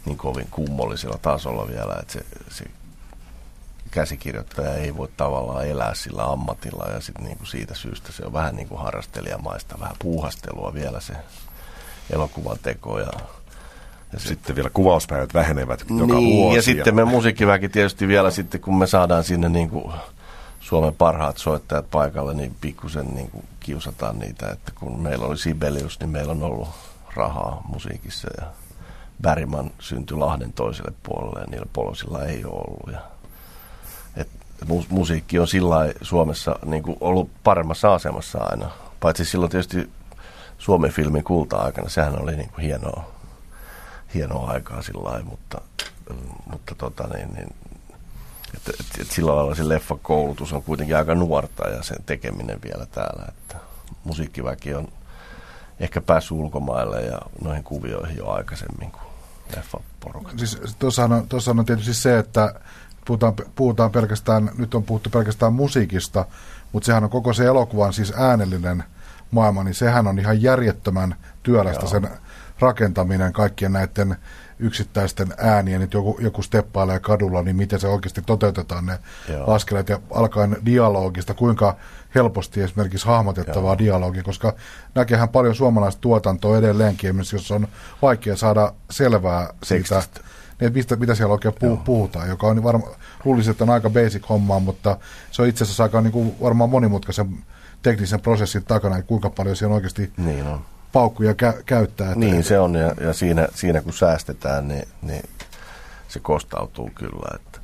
niin kovin kummollisella tasolla vielä, että se, se käsikirjoittaja ei voi tavallaan elää sillä ammatilla ja sit niin kuin siitä syystä se on vähän niin kuin harrastelijamaista, vähän puuhastelua vielä se elokuvan teko ja ja sitten vielä kuvauspäivät vähenevät niin, joka vuosi. Ja sitten me musiikkiväki tietysti vielä sitten, kun me saadaan sinne niin kuin Suomen parhaat soittajat paikalle, niin pikkusen niin kuin kiusataan niitä, että kun meillä oli Sibelius, niin meillä on ollut rahaa musiikissa ja Bäriman syntyi Lahden toiselle puolelle ja niillä polosilla ei ole ollut. Ja, et, mu- musiikki on sillä Suomessa niin kuin ollut paremmassa asemassa aina. Paitsi silloin tietysti Suomen filmin kulta-aikana, sehän oli niin kuin hienoa, hienoa aikaa sillä mutta, mutta tota niin, niin että, et, et sillä lailla se leffakoulutus on kuitenkin aika nuorta ja sen tekeminen vielä täällä, että musiikkiväki on ehkä päässyt ulkomaille ja noihin kuvioihin jo aikaisemmin kuin leffaporukat. Siis tuossahan on, tuossahan on tietysti se, että puhutaan, puhutaan pelkästään, nyt on puhuttu pelkästään musiikista, mutta sehän on koko se elokuvan siis äänellinen maailma, niin sehän on ihan järjettömän työlästä Joo. sen rakentaminen kaikkien näiden yksittäisten äänien, että joku, joku steppailee kadulla, niin miten se oikeasti toteutetaan ne Joo. askeleet ja alkaen dialogista, kuinka helposti esimerkiksi hahmotettavaa Joo. dialogia, koska näkehän paljon suomalaista tuotantoa edelleenkin, jos on vaikea saada selvää siitä, niin, että mistä, mitä siellä oikein puh- puhutaan, joka on varma, luulisin, että on aika basic hommaa, mutta se on itse asiassa aika niin kuin varmaan monimutkaisen teknisen prosessin takana, että kuinka paljon siellä oikeasti niin on. Paukkuja kä- käyttää. Niin se on ja, ja siinä, siinä kun säästetään, niin, niin se kostautuu kyllä. Että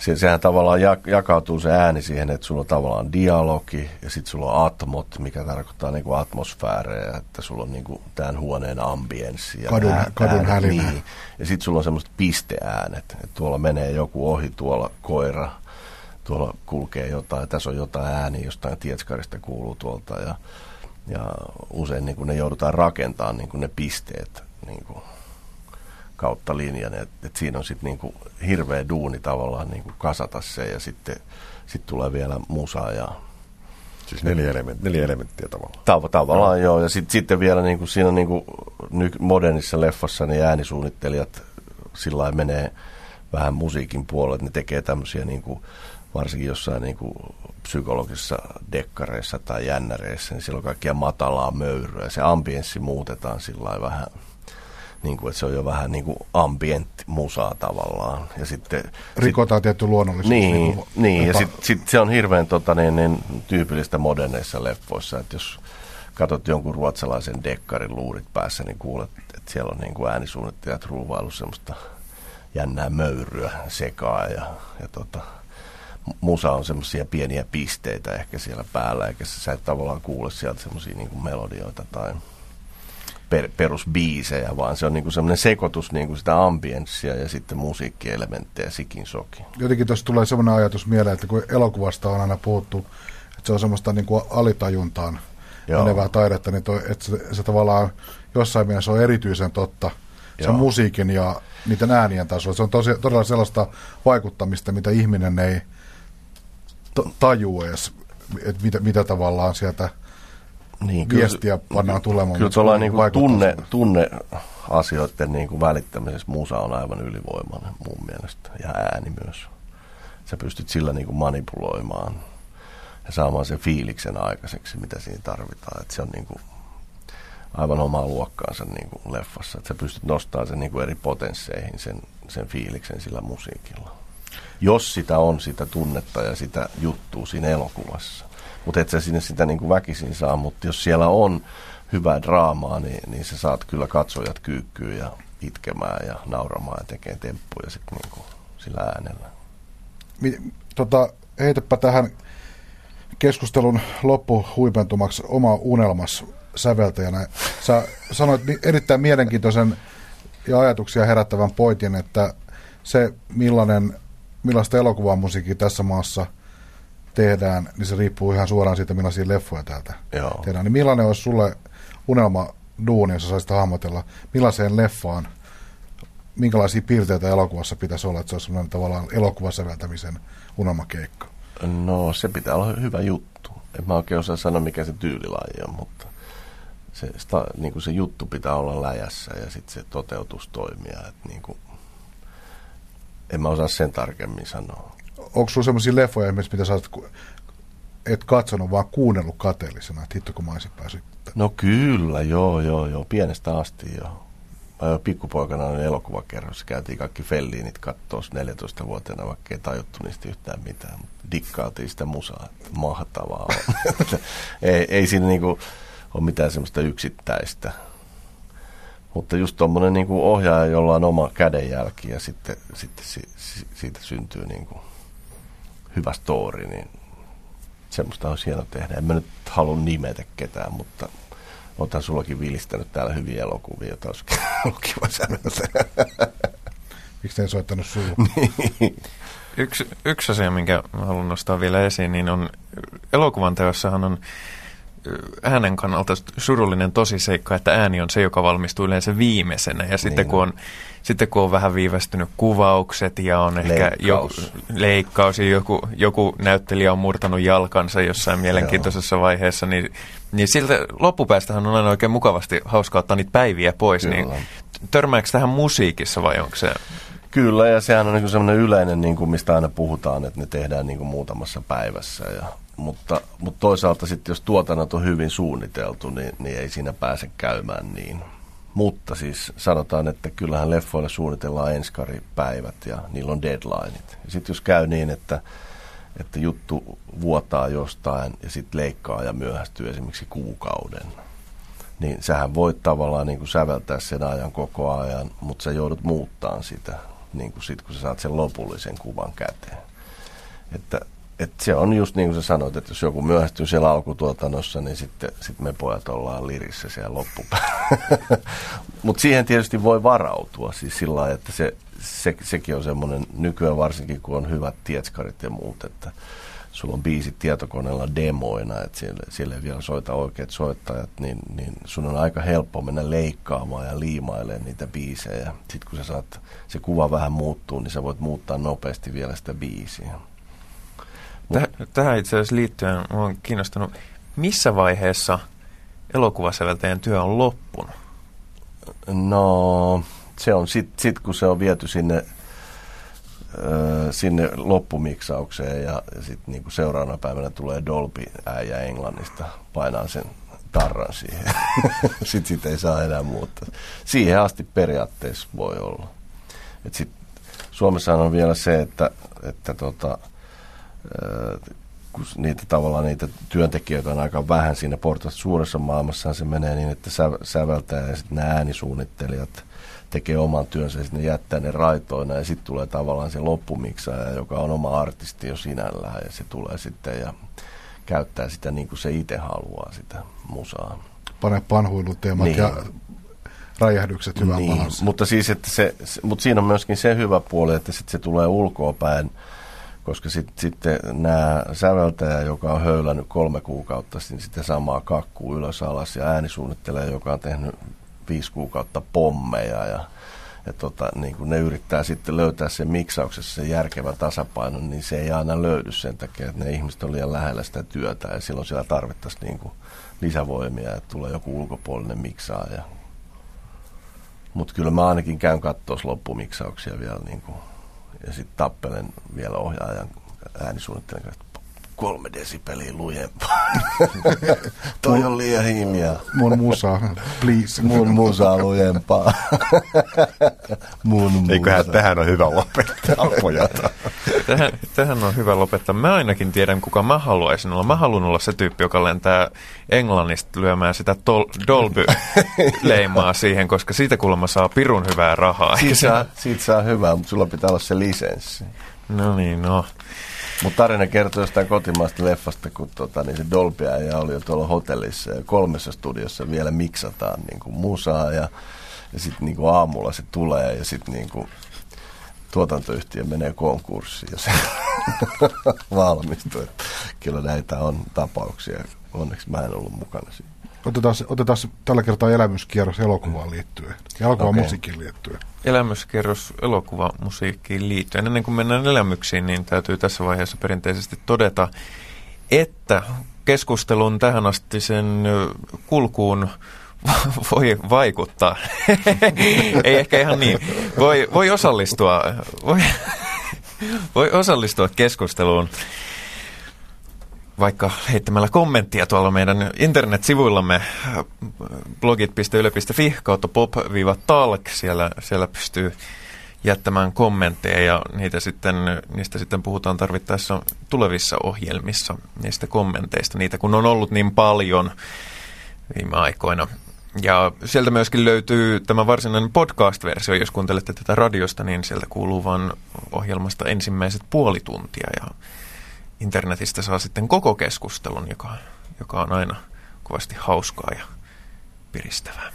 se, sehän tavallaan jakautuu se ääni siihen, että sulla on tavallaan dialogi ja sitten sulla on atmot, mikä tarkoittaa niinku atmosfäärejä, että sulla on niinku tämän huoneen ambienssi. Ja kadun, ää, kadun äänet, niin. Ja sitten sulla on semmoista pisteäänet, että tuolla menee joku ohi, tuolla koira, tuolla kulkee jotain, tässä on jotain ääni, jostain tietskarista kuuluu tuolta ja, ja usein niin kuin ne joudutaan rakentamaan niin kuin ne pisteet niin kuin kautta linjan. Et, et siinä on sitten niinku hirveä duuni tavallaan niinku kasata se ja sitten sit tulee vielä musa ja Siis neljä, element, neljä elementtiä tavallaan. Tav- tavallaan no. joo, ja sit, sitten vielä niinku siinä niinku ny- modernissa leffassa niin äänisuunnittelijat sillä menee vähän musiikin puolelle, ne tekee tämmöisiä niinku, varsinkin jossain niinku psykologisissa dekkareissa tai jännäreissä, niin siellä on kaikkia matalaa möyryä. Se ambienssi muutetaan sillä vähän niin kuin, että se on jo vähän niin kuin ambient musaa tavallaan. Ja sitten, Rikotaan sit, tietty luonnollisuus. Niin, niin, kuin, niin ja sitten sit se on hirveän tota, niin, niin, tyypillistä moderneissa leffoissa, että jos katsot jonkun ruotsalaisen dekkarin luurit päässä, niin kuulet, että siellä on niin kuin äänisuunnittelijat ruuvailu semmoista jännää möyryä sekaa ja, ja tota, musa on semmoisia pieniä pisteitä ehkä siellä päällä, eikä sä et tavallaan kuule sieltä semmoisia niin melodioita tai per, perusbiisejä, vaan se on niinku semmoinen sekoitus niinku sitä ambienssia ja sitten musiikkielementtejä sikin soki. Jotenkin tuossa tulee semmoinen ajatus mieleen, että kun elokuvasta on aina puhuttu, että se on semmoista niinku alitajuntaan Joo. menevää taidetta, niin toi, että se, se tavallaan jossain mielessä on erityisen totta. Se Joo. on musiikin ja niiden äänien tasolla. Se on tosi, todella sellaista vaikuttamista, mitä ihminen ei taju edes, että mitä, mitä tavallaan sieltä – niin, viestiä kyllä, pannaan tulemaan. Kyllä tuolla niin tunne, tunne asioiden niin kuin välittämisessä musa on aivan ylivoimainen mun mielestä ja ääni myös. Sä pystyt sillä niin kuin manipuloimaan ja saamaan sen fiiliksen aikaiseksi, mitä siinä tarvitaan. Et se on niin kuin aivan omaa luokkaansa niin kuin leffassa. Että sä pystyt nostamaan sen niin kuin eri potensseihin sen, sen fiiliksen sillä musiikilla. Jos sitä on sitä tunnetta ja sitä juttua siinä elokuvassa mutta et sä sinne sitä niin kuin väkisin saa, mutta jos siellä on hyvää draamaa, niin, niin sä saat kyllä katsojat kyykkyyn ja itkemään ja nauramaan ja tekee temppuja sitten niin kuin sillä äänellä. Tota, heitäpä tähän keskustelun loppuhuipentumaksi oma unelmas säveltäjänä. Sä sanoit erittäin mielenkiintoisen ja ajatuksia herättävän pointin, että se millainen, millaista elokuvamusiikkia tässä maassa – tehdään, niin se riippuu ihan suoraan siitä, millaisia leffoja täältä Joo. tehdään. Niin millainen olisi sulle unelma duuni, jos saisit hahmotella, millaiseen leffaan, minkälaisia piirteitä elokuvassa pitäisi olla, että se olisi sellainen tavallaan elokuvasäveltämisen unelmakeikka? No se pitää olla hyvä juttu. En mä oikein osaa sanoa, mikä se tyylilaji on, mutta se, sta, niin kuin se juttu pitää olla läjässä ja sitten se toteutus toimia. Että niin kuin, en mä osaa sen tarkemmin sanoa onko sulla sellaisia leffoja esimerkiksi, mitä sä oot, et katsonut, vaan kuunnellut kateellisena, että hitto kun mä olisin päässyt? No kyllä, joo, joo, joo, pienestä asti joo. Mä jo pikkupoikana olin elokuvakerrossa, käytiin kaikki Felliinit kattoo 14-vuotiaana, vaikka ei tajuttu niistä yhtään mitään. Dikkaatiin sitä musaa, mahtavaa on. (laughs) ei, ei siinä niinku ole mitään semmoista yksittäistä. Mutta just tuommoinen niinku ohjaaja, jolla on oma kädenjälki ja sitten, sitten si, si, siitä syntyy niinku hyvä story, niin semmoista olisi hieno tehdä. En mä nyt halua nimetä ketään, mutta otan sullakin vilistänyt täällä hyviä elokuvia, joita olisi (laughs) ollut kiva Miksi ei soittanut sulla? (laughs) Niin. yksi, yksi asia, minkä haluan nostaa vielä esiin, niin on elokuvan teossahan on äänen kannalta surullinen tosiseikka, että ääni on se, joka valmistuu yleensä viimeisenä. Ja sitten, niin. kun on, sitten kun on vähän viivästynyt kuvaukset ja on ehkä leikkaus, joku, leikkaus ja joku, joku näyttelijä on murtanut jalkansa jossain mielenkiintoisessa Joo. vaiheessa, niin, niin siltä loppupäästähän on aina oikein mukavasti hauska ottaa niitä päiviä pois. Niin Kyllä. Niin törmääkö tähän musiikissa vai onko se... Kyllä, ja sehän on niin semmoinen yleinen, niin kuin mistä aina puhutaan, että ne tehdään niin kuin muutamassa päivässä. Ja mutta, mutta toisaalta sitten jos tuotannot on hyvin suunniteltu, niin, niin ei siinä pääse käymään niin. Mutta siis sanotaan, että kyllähän leffoille suunnitellaan enskaripäivät ja niillä on deadlineit. Ja sitten jos käy niin, että, että juttu vuotaa jostain ja sitten leikkaa ja myöhästyy esimerkiksi kuukauden, niin sähän voit tavallaan niin kuin säveltää sen ajan koko ajan, mutta sä joudut muuttaa sitä, niin kuin sit, kun sä saat sen lopullisen kuvan käteen. Että, että se on just niin kuin sä sanoit, että jos joku myöhästyy siellä alkutuotannossa, niin sitten sit me pojat ollaan lirissä siellä loppupäällä. mutta siihen tietysti voi varautua siis sillä lailla, että se, se, sekin on semmoinen nykyään varsinkin, kun on hyvät tietskarit ja muut, että sulla on biisit tietokoneella demoina, että siellä, siellä ei vielä soita oikeat soittajat, niin, niin sun on aika helppo mennä leikkaamaan ja liimailemaan niitä biisejä. Sitten kun sä saat, se kuva vähän muuttuu, niin sä voit muuttaa nopeasti vielä sitä biisiä. Täh, tähän itse asiassa liittyen olen kiinnostunut, missä vaiheessa elokuvasäveltäjän työ on loppunut? No, se on sitten sit, kun se on viety sinne sinne loppumiksaukseen ja, sitten niinku seuraavana päivänä tulee Dolby äijä Englannista, painaa sen tarran siihen. sitten (laughs) sit ei saa enää muuttaa. Siihen asti periaatteessa voi olla. Et sit Suomessa on vielä se, että, että tota, kun niitä tavallaan niitä työntekijöitä on aika vähän siinä portaassa suuressa maailmassa, se menee niin, että säveltää ja sitten nämä äänisuunnittelijat – tekee oman työnsä ja sitten ne jättää ne raitoina ja sitten tulee tavallaan se loppumiksaaja, joka on oma artisti jo sinällään ja se tulee sitten ja käyttää sitä niin kuin se itse haluaa sitä musaa. Pane panhuiluteemat niin. ja räjähdykset hyvän niin, mutta, siis, että se, se, mutta siinä on myöskin se hyvä puoli, että sit se tulee ulkoa päin, koska sitten sit nämä säveltäjä, joka on höylännyt kolme kuukautta, niin sitten samaa kakkuu ylös alas ja äänisuunnittelija, joka on tehnyt viisi kuukautta pommeja ja, ja tota, niin kun ne yrittää sitten löytää sen miksauksessa sen järkevän tasapainon, niin se ei aina löydy sen takia, että ne ihmiset on liian lähellä sitä työtä ja silloin siellä tarvittaisiin niin kuin lisävoimia, että tulee joku ulkopuolinen miksaaja. Mutta kyllä mä ainakin käyn katsoa loppumiksauksia vielä niin kuin, ja sitten tappelen vielä ohjaajan äänisuunnittelijan kanssa, kolme desibeliä lujempaa. (laughs) Toi on liian hiljaa. Mun musa, please. Mun musa lujempaa. (laughs) Mun musa. Eiköhän tähän on hyvä lopettaa, pojat. tähän, tähän on hyvä lopettaa. Mä ainakin tiedän, kuka mä haluaisin olla. Mä haluan olla se tyyppi, joka lentää Englannista lyömään sitä tol- Dolby-leimaa (laughs) siihen, koska siitä kuulemma saa pirun hyvää rahaa. Siitä saa, siitä saa hyvää, mutta sulla pitää olla se lisenssi. No niin, no. Mutta tarina kertoo jostain kotimaasta leffasta, kun tota, niin se Dolby ja oli jo tuolla hotellissa ja kolmessa studiossa vielä miksataan niin kuin musaa ja, ja sitten niin kuin aamulla se tulee ja sitten niin kuin tuotantoyhtiö menee konkurssiin ja se (laughs) valmistuu. Kyllä näitä on tapauksia. Onneksi mä en ollut mukana siinä. Otetaan, otetaan tällä kertaa elämyskierros elokuvaan liittyen elokuvan okay. musiikkiin liittyen. Elämyskierros musiikkiin liittyen. Ennen kuin mennään elämyksiin, niin täytyy tässä vaiheessa perinteisesti todeta, että keskustelun tähän asti sen kulkuun (laughs) voi vaikuttaa. (laughs) Ei ehkä ihan niin. Voi, voi osallistua. Voi, (laughs) voi osallistua keskusteluun vaikka heittämällä kommenttia tuolla meidän internetsivuillamme blogit.yle.fi kautta pop-talk. Siellä, siellä pystyy jättämään kommentteja ja niitä sitten, niistä sitten puhutaan tarvittaessa tulevissa ohjelmissa, niistä kommenteista, niitä kun on ollut niin paljon viime aikoina. Ja sieltä myöskin löytyy tämä varsinainen podcast-versio, jos kuuntelette tätä radiosta, niin sieltä kuuluu vain ohjelmasta ensimmäiset puoli tuntia ja internetistä saa sitten koko keskustelun, joka, joka on aina kovasti hauskaa ja piristävää.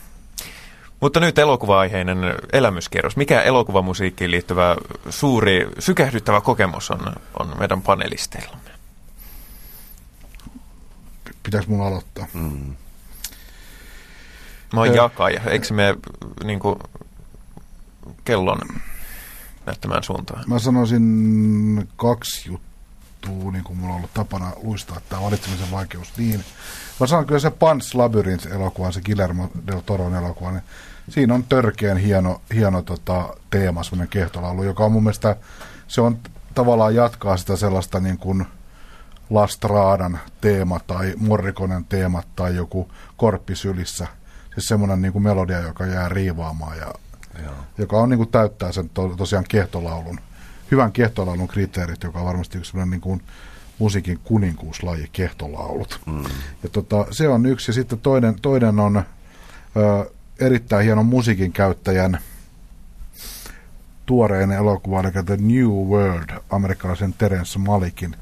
Mutta nyt elokuva-aiheinen elämyskierros. Mikä elokuvamusiikkiin liittyvä suuri sykähdyttävä kokemus on, on meidän panelisteillamme? Pitäis mun aloittaa? Mm. Mä oon jakaja. Eikö me niin kuin, kellon näyttämään suuntaan? Mä sanoisin kaksi juttua muuttuu, niin kuin mulla on ollut tapana luistaa tämä valitsemisen vaikeus niin. Mä sanon kyllä se Pants Labyrinth elokuva, se Guillermo del Toron elokuva, niin siinä on törkeän hieno, hieno tota, teema, semmoinen kehtolaulu, joka on mun mielestä, se on tavallaan jatkaa sitä sellaista niin kuin Lastraadan teema tai Morrikonen teema tai joku korppisylissä. Siis semmoinen niin kuin melodia, joka jää riivaamaan ja Joo. joka on niin kuin täyttää sen to, tosiaan kehtolaulun hyvän kehtolaulun kriteerit, joka on varmasti yksi sellainen niin kuin musiikin kuninkuuslaji, kehtolaulut. Mm. Ja tota, se on yksi. Ja sitten toinen, toinen on ö, erittäin hienon musiikin käyttäjän tuoreen elokuvan, eli The New World, amerikkalaisen Terence Malikin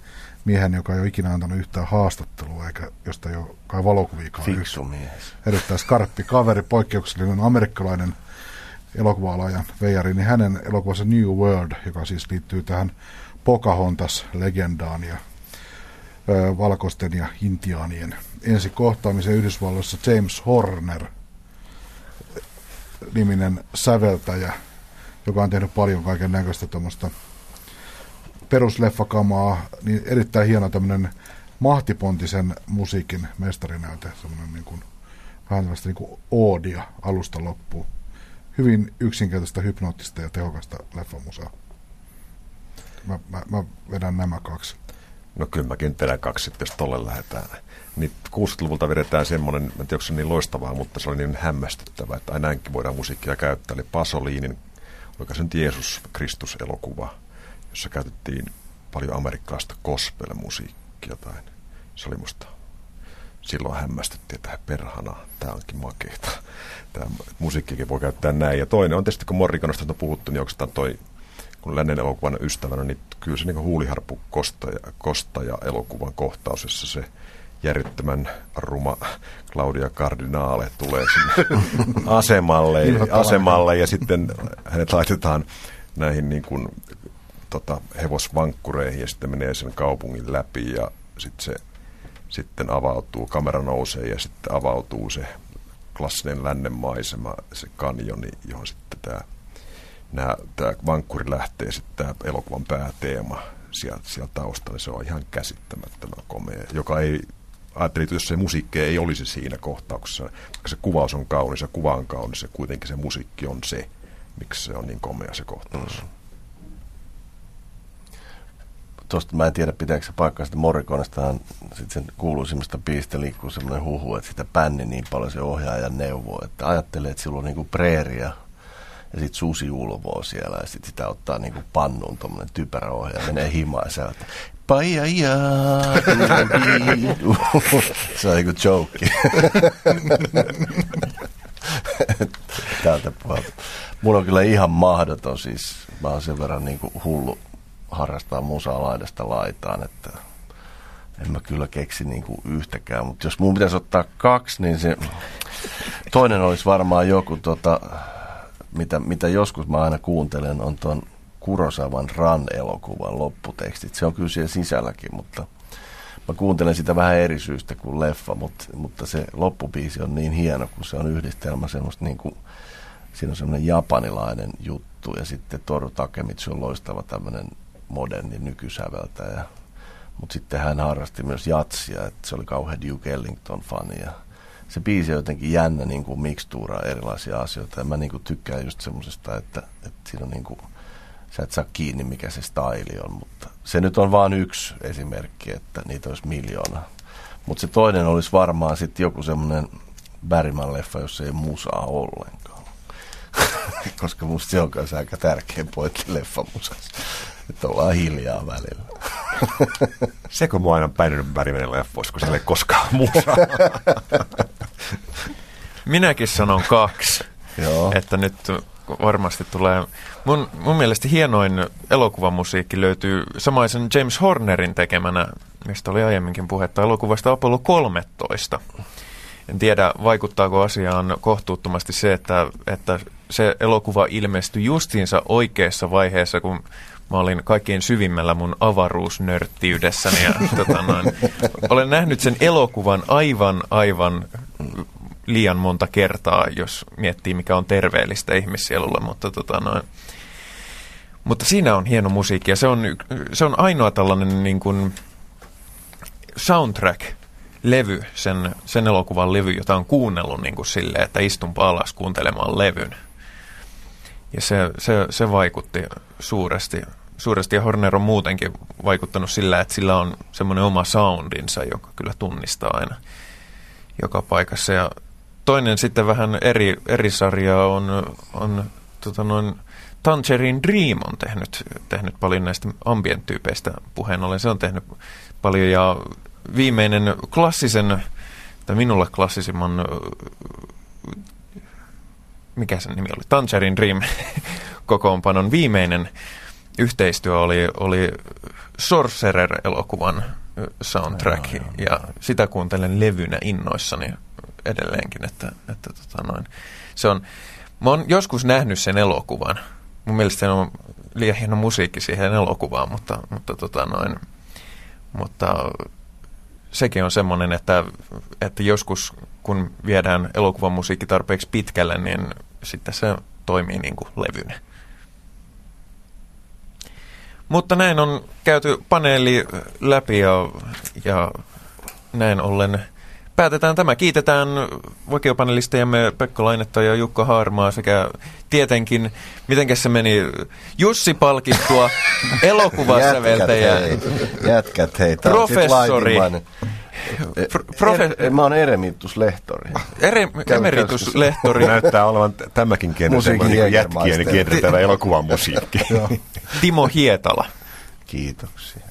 miehen, joka ei ole ikinä antanut yhtään haastattelua, eikä josta ei ole kai valokuviikaan. Fiksu mies. Erittäin skarppi kaveri, poikkeuksellinen amerikkalainen elokuva-alajan veijari, niin hänen elokuvansa New World, joka siis liittyy tähän Pocahontas-legendaan ja ö, valkoisten ja intiaanien ensi kohtaamiseen Yhdysvalloissa James Horner niminen säveltäjä, joka on tehnyt paljon kaiken näköistä tuommoista perusleffakamaa, niin erittäin hieno tämmöinen mahtipontisen musiikin mestarinäyte, semmoinen niin kuin, vähän tämmöistä niin kuin oodia alusta loppuun. Hyvin yksinkertaista, hypnoottista ja tehokasta leffamusaa. Mä, mä, mä vedän nämä kaksi. No kyllä mäkin vedän kaksi, jos tolle lähdetään. Niin 60-luvulta vedetään semmoinen, en tiedä, onko se niin loistavaa, mutta se oli niin hämmästyttävä, että aina näinkin voidaan musiikkia käyttää. Eli Pasoliinin, oliko se nyt Jeesus Kristus-elokuva, jossa käytettiin paljon amerikkalaista gospel-musiikkia. Tai se oli musta silloin hämmästyttiin, että perhana, tämä onkin makeita. Tämä musiikkikin voi käyttää näin. Ja toinen on tietysti, kun Morrikonasta on puhuttu, niin onko toi, kun lännen elokuvan ystävänä, niin kyllä se niin huuliharppu kostaja, kostaja elokuvan kohtaus, jossa se järjettömän ruma Claudia Cardinale tulee sinne (laughs) asemalle, asemalle ja sitten hänet laitetaan näihin niin kuin, tota, hevosvankkureihin ja sitten menee sen kaupungin läpi ja sitten se sitten avautuu, kamera nousee ja sitten avautuu se klassinen lännen maisema, se kanjoni, johon sitten tämä, nämä, tämä vankkuri lähtee sitten tämä elokuvan pääteema sieltä, sieltä taustalla, niin se on ihan käsittämättömän komea, joka ei ajattelin, että jos se musiikki ei olisi siinä kohtauksessa, vaikka se kuvaus on kaunis ja kuva on kaunis, ja kuitenkin se musiikki on se, miksi se on niin komea se kohtaus. Mm. Tuosta mä en tiedä, pitääkö se paikkaa sitä Morrikonestahan sitten sen kuuluisimmasta biistä liikkuu semmoinen huhu, että sitä bändi niin paljon se ohjaaja neuvoo, että ajattelee, että sillä on niinku preeria ja sitten susi ulvoo siellä ja sitten sitä ottaa niinku pannuun tuommoinen typerä ohjaaja, menee himaan ja Paija, se on niinku joke. Täältä puolelta. Mulla on kyllä ihan mahdoton siis, mä oon sen verran niinku hullu harrastaa musaa laidasta laitaan, että en mä kyllä keksi niinku yhtäkään, mutta jos mun pitäisi ottaa kaksi, niin se toinen olisi varmaan joku, tota, mitä, mitä joskus mä aina kuuntelen, on tuon Kurosavan Ran-elokuvan lopputekstit. Se on kyllä siellä sisälläkin, mutta mä kuuntelen sitä vähän eri syystä kuin leffa, mutta, mutta se loppubiisi on niin hieno, kun se on yhdistelmä semmoista niin kuin, siinä on semmoinen japanilainen juttu ja sitten Toru Takemitsu on loistava tämmöinen moderni nykysäveltäjä. Mutta sitten hän harrasti myös jatsia, että se oli kauhean Duke Ellington-fani ja se biisi on jotenkin jännä niin kuin mikstuuraa erilaisia asioita ja mä niin kuin tykkään just semmoisesta, että, että siinä on niin kuin, sä et saa kiinni mikä se staili on, mutta se nyt on vain yksi esimerkki, että niitä olisi miljoona. Mutta se toinen olisi varmaan sitten joku semmoinen Bärimän leffa, jossa ei musaa ollenkaan. (laughs) Koska musta se on aika tärkeä pointti leffamusassa. Että ollaan hiljaa välillä. (laughs) Se kun mua aina päinyt Bärimän leffoissa, kun siellä ei koskaan musaa. (laughs) Minäkin sanon kaksi. Joo. Että nyt varmasti tulee. Mun, mun mielestä hienoin elokuvamusiikki löytyy samaisen James Hornerin tekemänä, mistä oli aiemminkin puhetta, elokuvasta Apollo 13. En tiedä, vaikuttaako asiaan kohtuuttomasti se, että, että se elokuva ilmestyi justiinsa oikeassa vaiheessa, kun mä olin kaikkein syvimmällä mun avaruusnörttiydessäni. Ja, tota noin, olen nähnyt sen elokuvan aivan, aivan liian monta kertaa, jos miettii, mikä on terveellistä ihmissielulle, mutta tota noin. Mutta siinä on hieno musiikki ja se on, se on ainoa tällainen niin kuin soundtrack-levy, sen, sen elokuvan levy, jota on kuunnellut niin kuin silleen, että istunpa alas kuuntelemaan levyn. Ja se, se, se vaikutti suuresti, suuresti ja Horner on muutenkin vaikuttanut sillä, että sillä on semmoinen oma soundinsa, joka kyllä tunnistaa aina joka paikassa. Ja toinen sitten vähän eri, eri sarja on, on tota noin, Tangerine Dream on tehnyt, tehnyt paljon näistä ambient-tyypeistä puheen ollen. Se on tehnyt paljon ja viimeinen klassisen, tai minulle klassisimman mikä sen nimi oli, Tangerine Dream (laughs) kokoonpanon viimeinen yhteistyö oli, oli Sorcerer-elokuvan soundtrack, ja, ja sitä kuuntelen levynä innoissani edelleenkin, että, että tota noin. Se on, mä oon joskus nähnyt sen elokuvan. Mun mielestä se on liian hieno musiikki siihen elokuvaan, mutta, mutta, tota noin, mutta sekin on semmoinen, että, että joskus kun viedään elokuvan musiikki tarpeeksi pitkälle, niin sitten se toimii niin kuin levynä. Mutta näin on käyty paneeli läpi ja, ja näin ollen päätetään tämä. Kiitetään vakiopanelistejamme Pekka Lainetta ja Jukka Harmaa sekä tietenkin, miten se meni, Jussi palkittua (laughs) elokuvasäveltäjä. Jätkät hei, professori. Profe- er, mä oon eremituslehtori. Ere, emerituslehtori. (laughs) Näyttää olevan tämäkin genre, niin jätkien kiertävä elokuvan musiikki. Timo Hietala. Kiitoksia.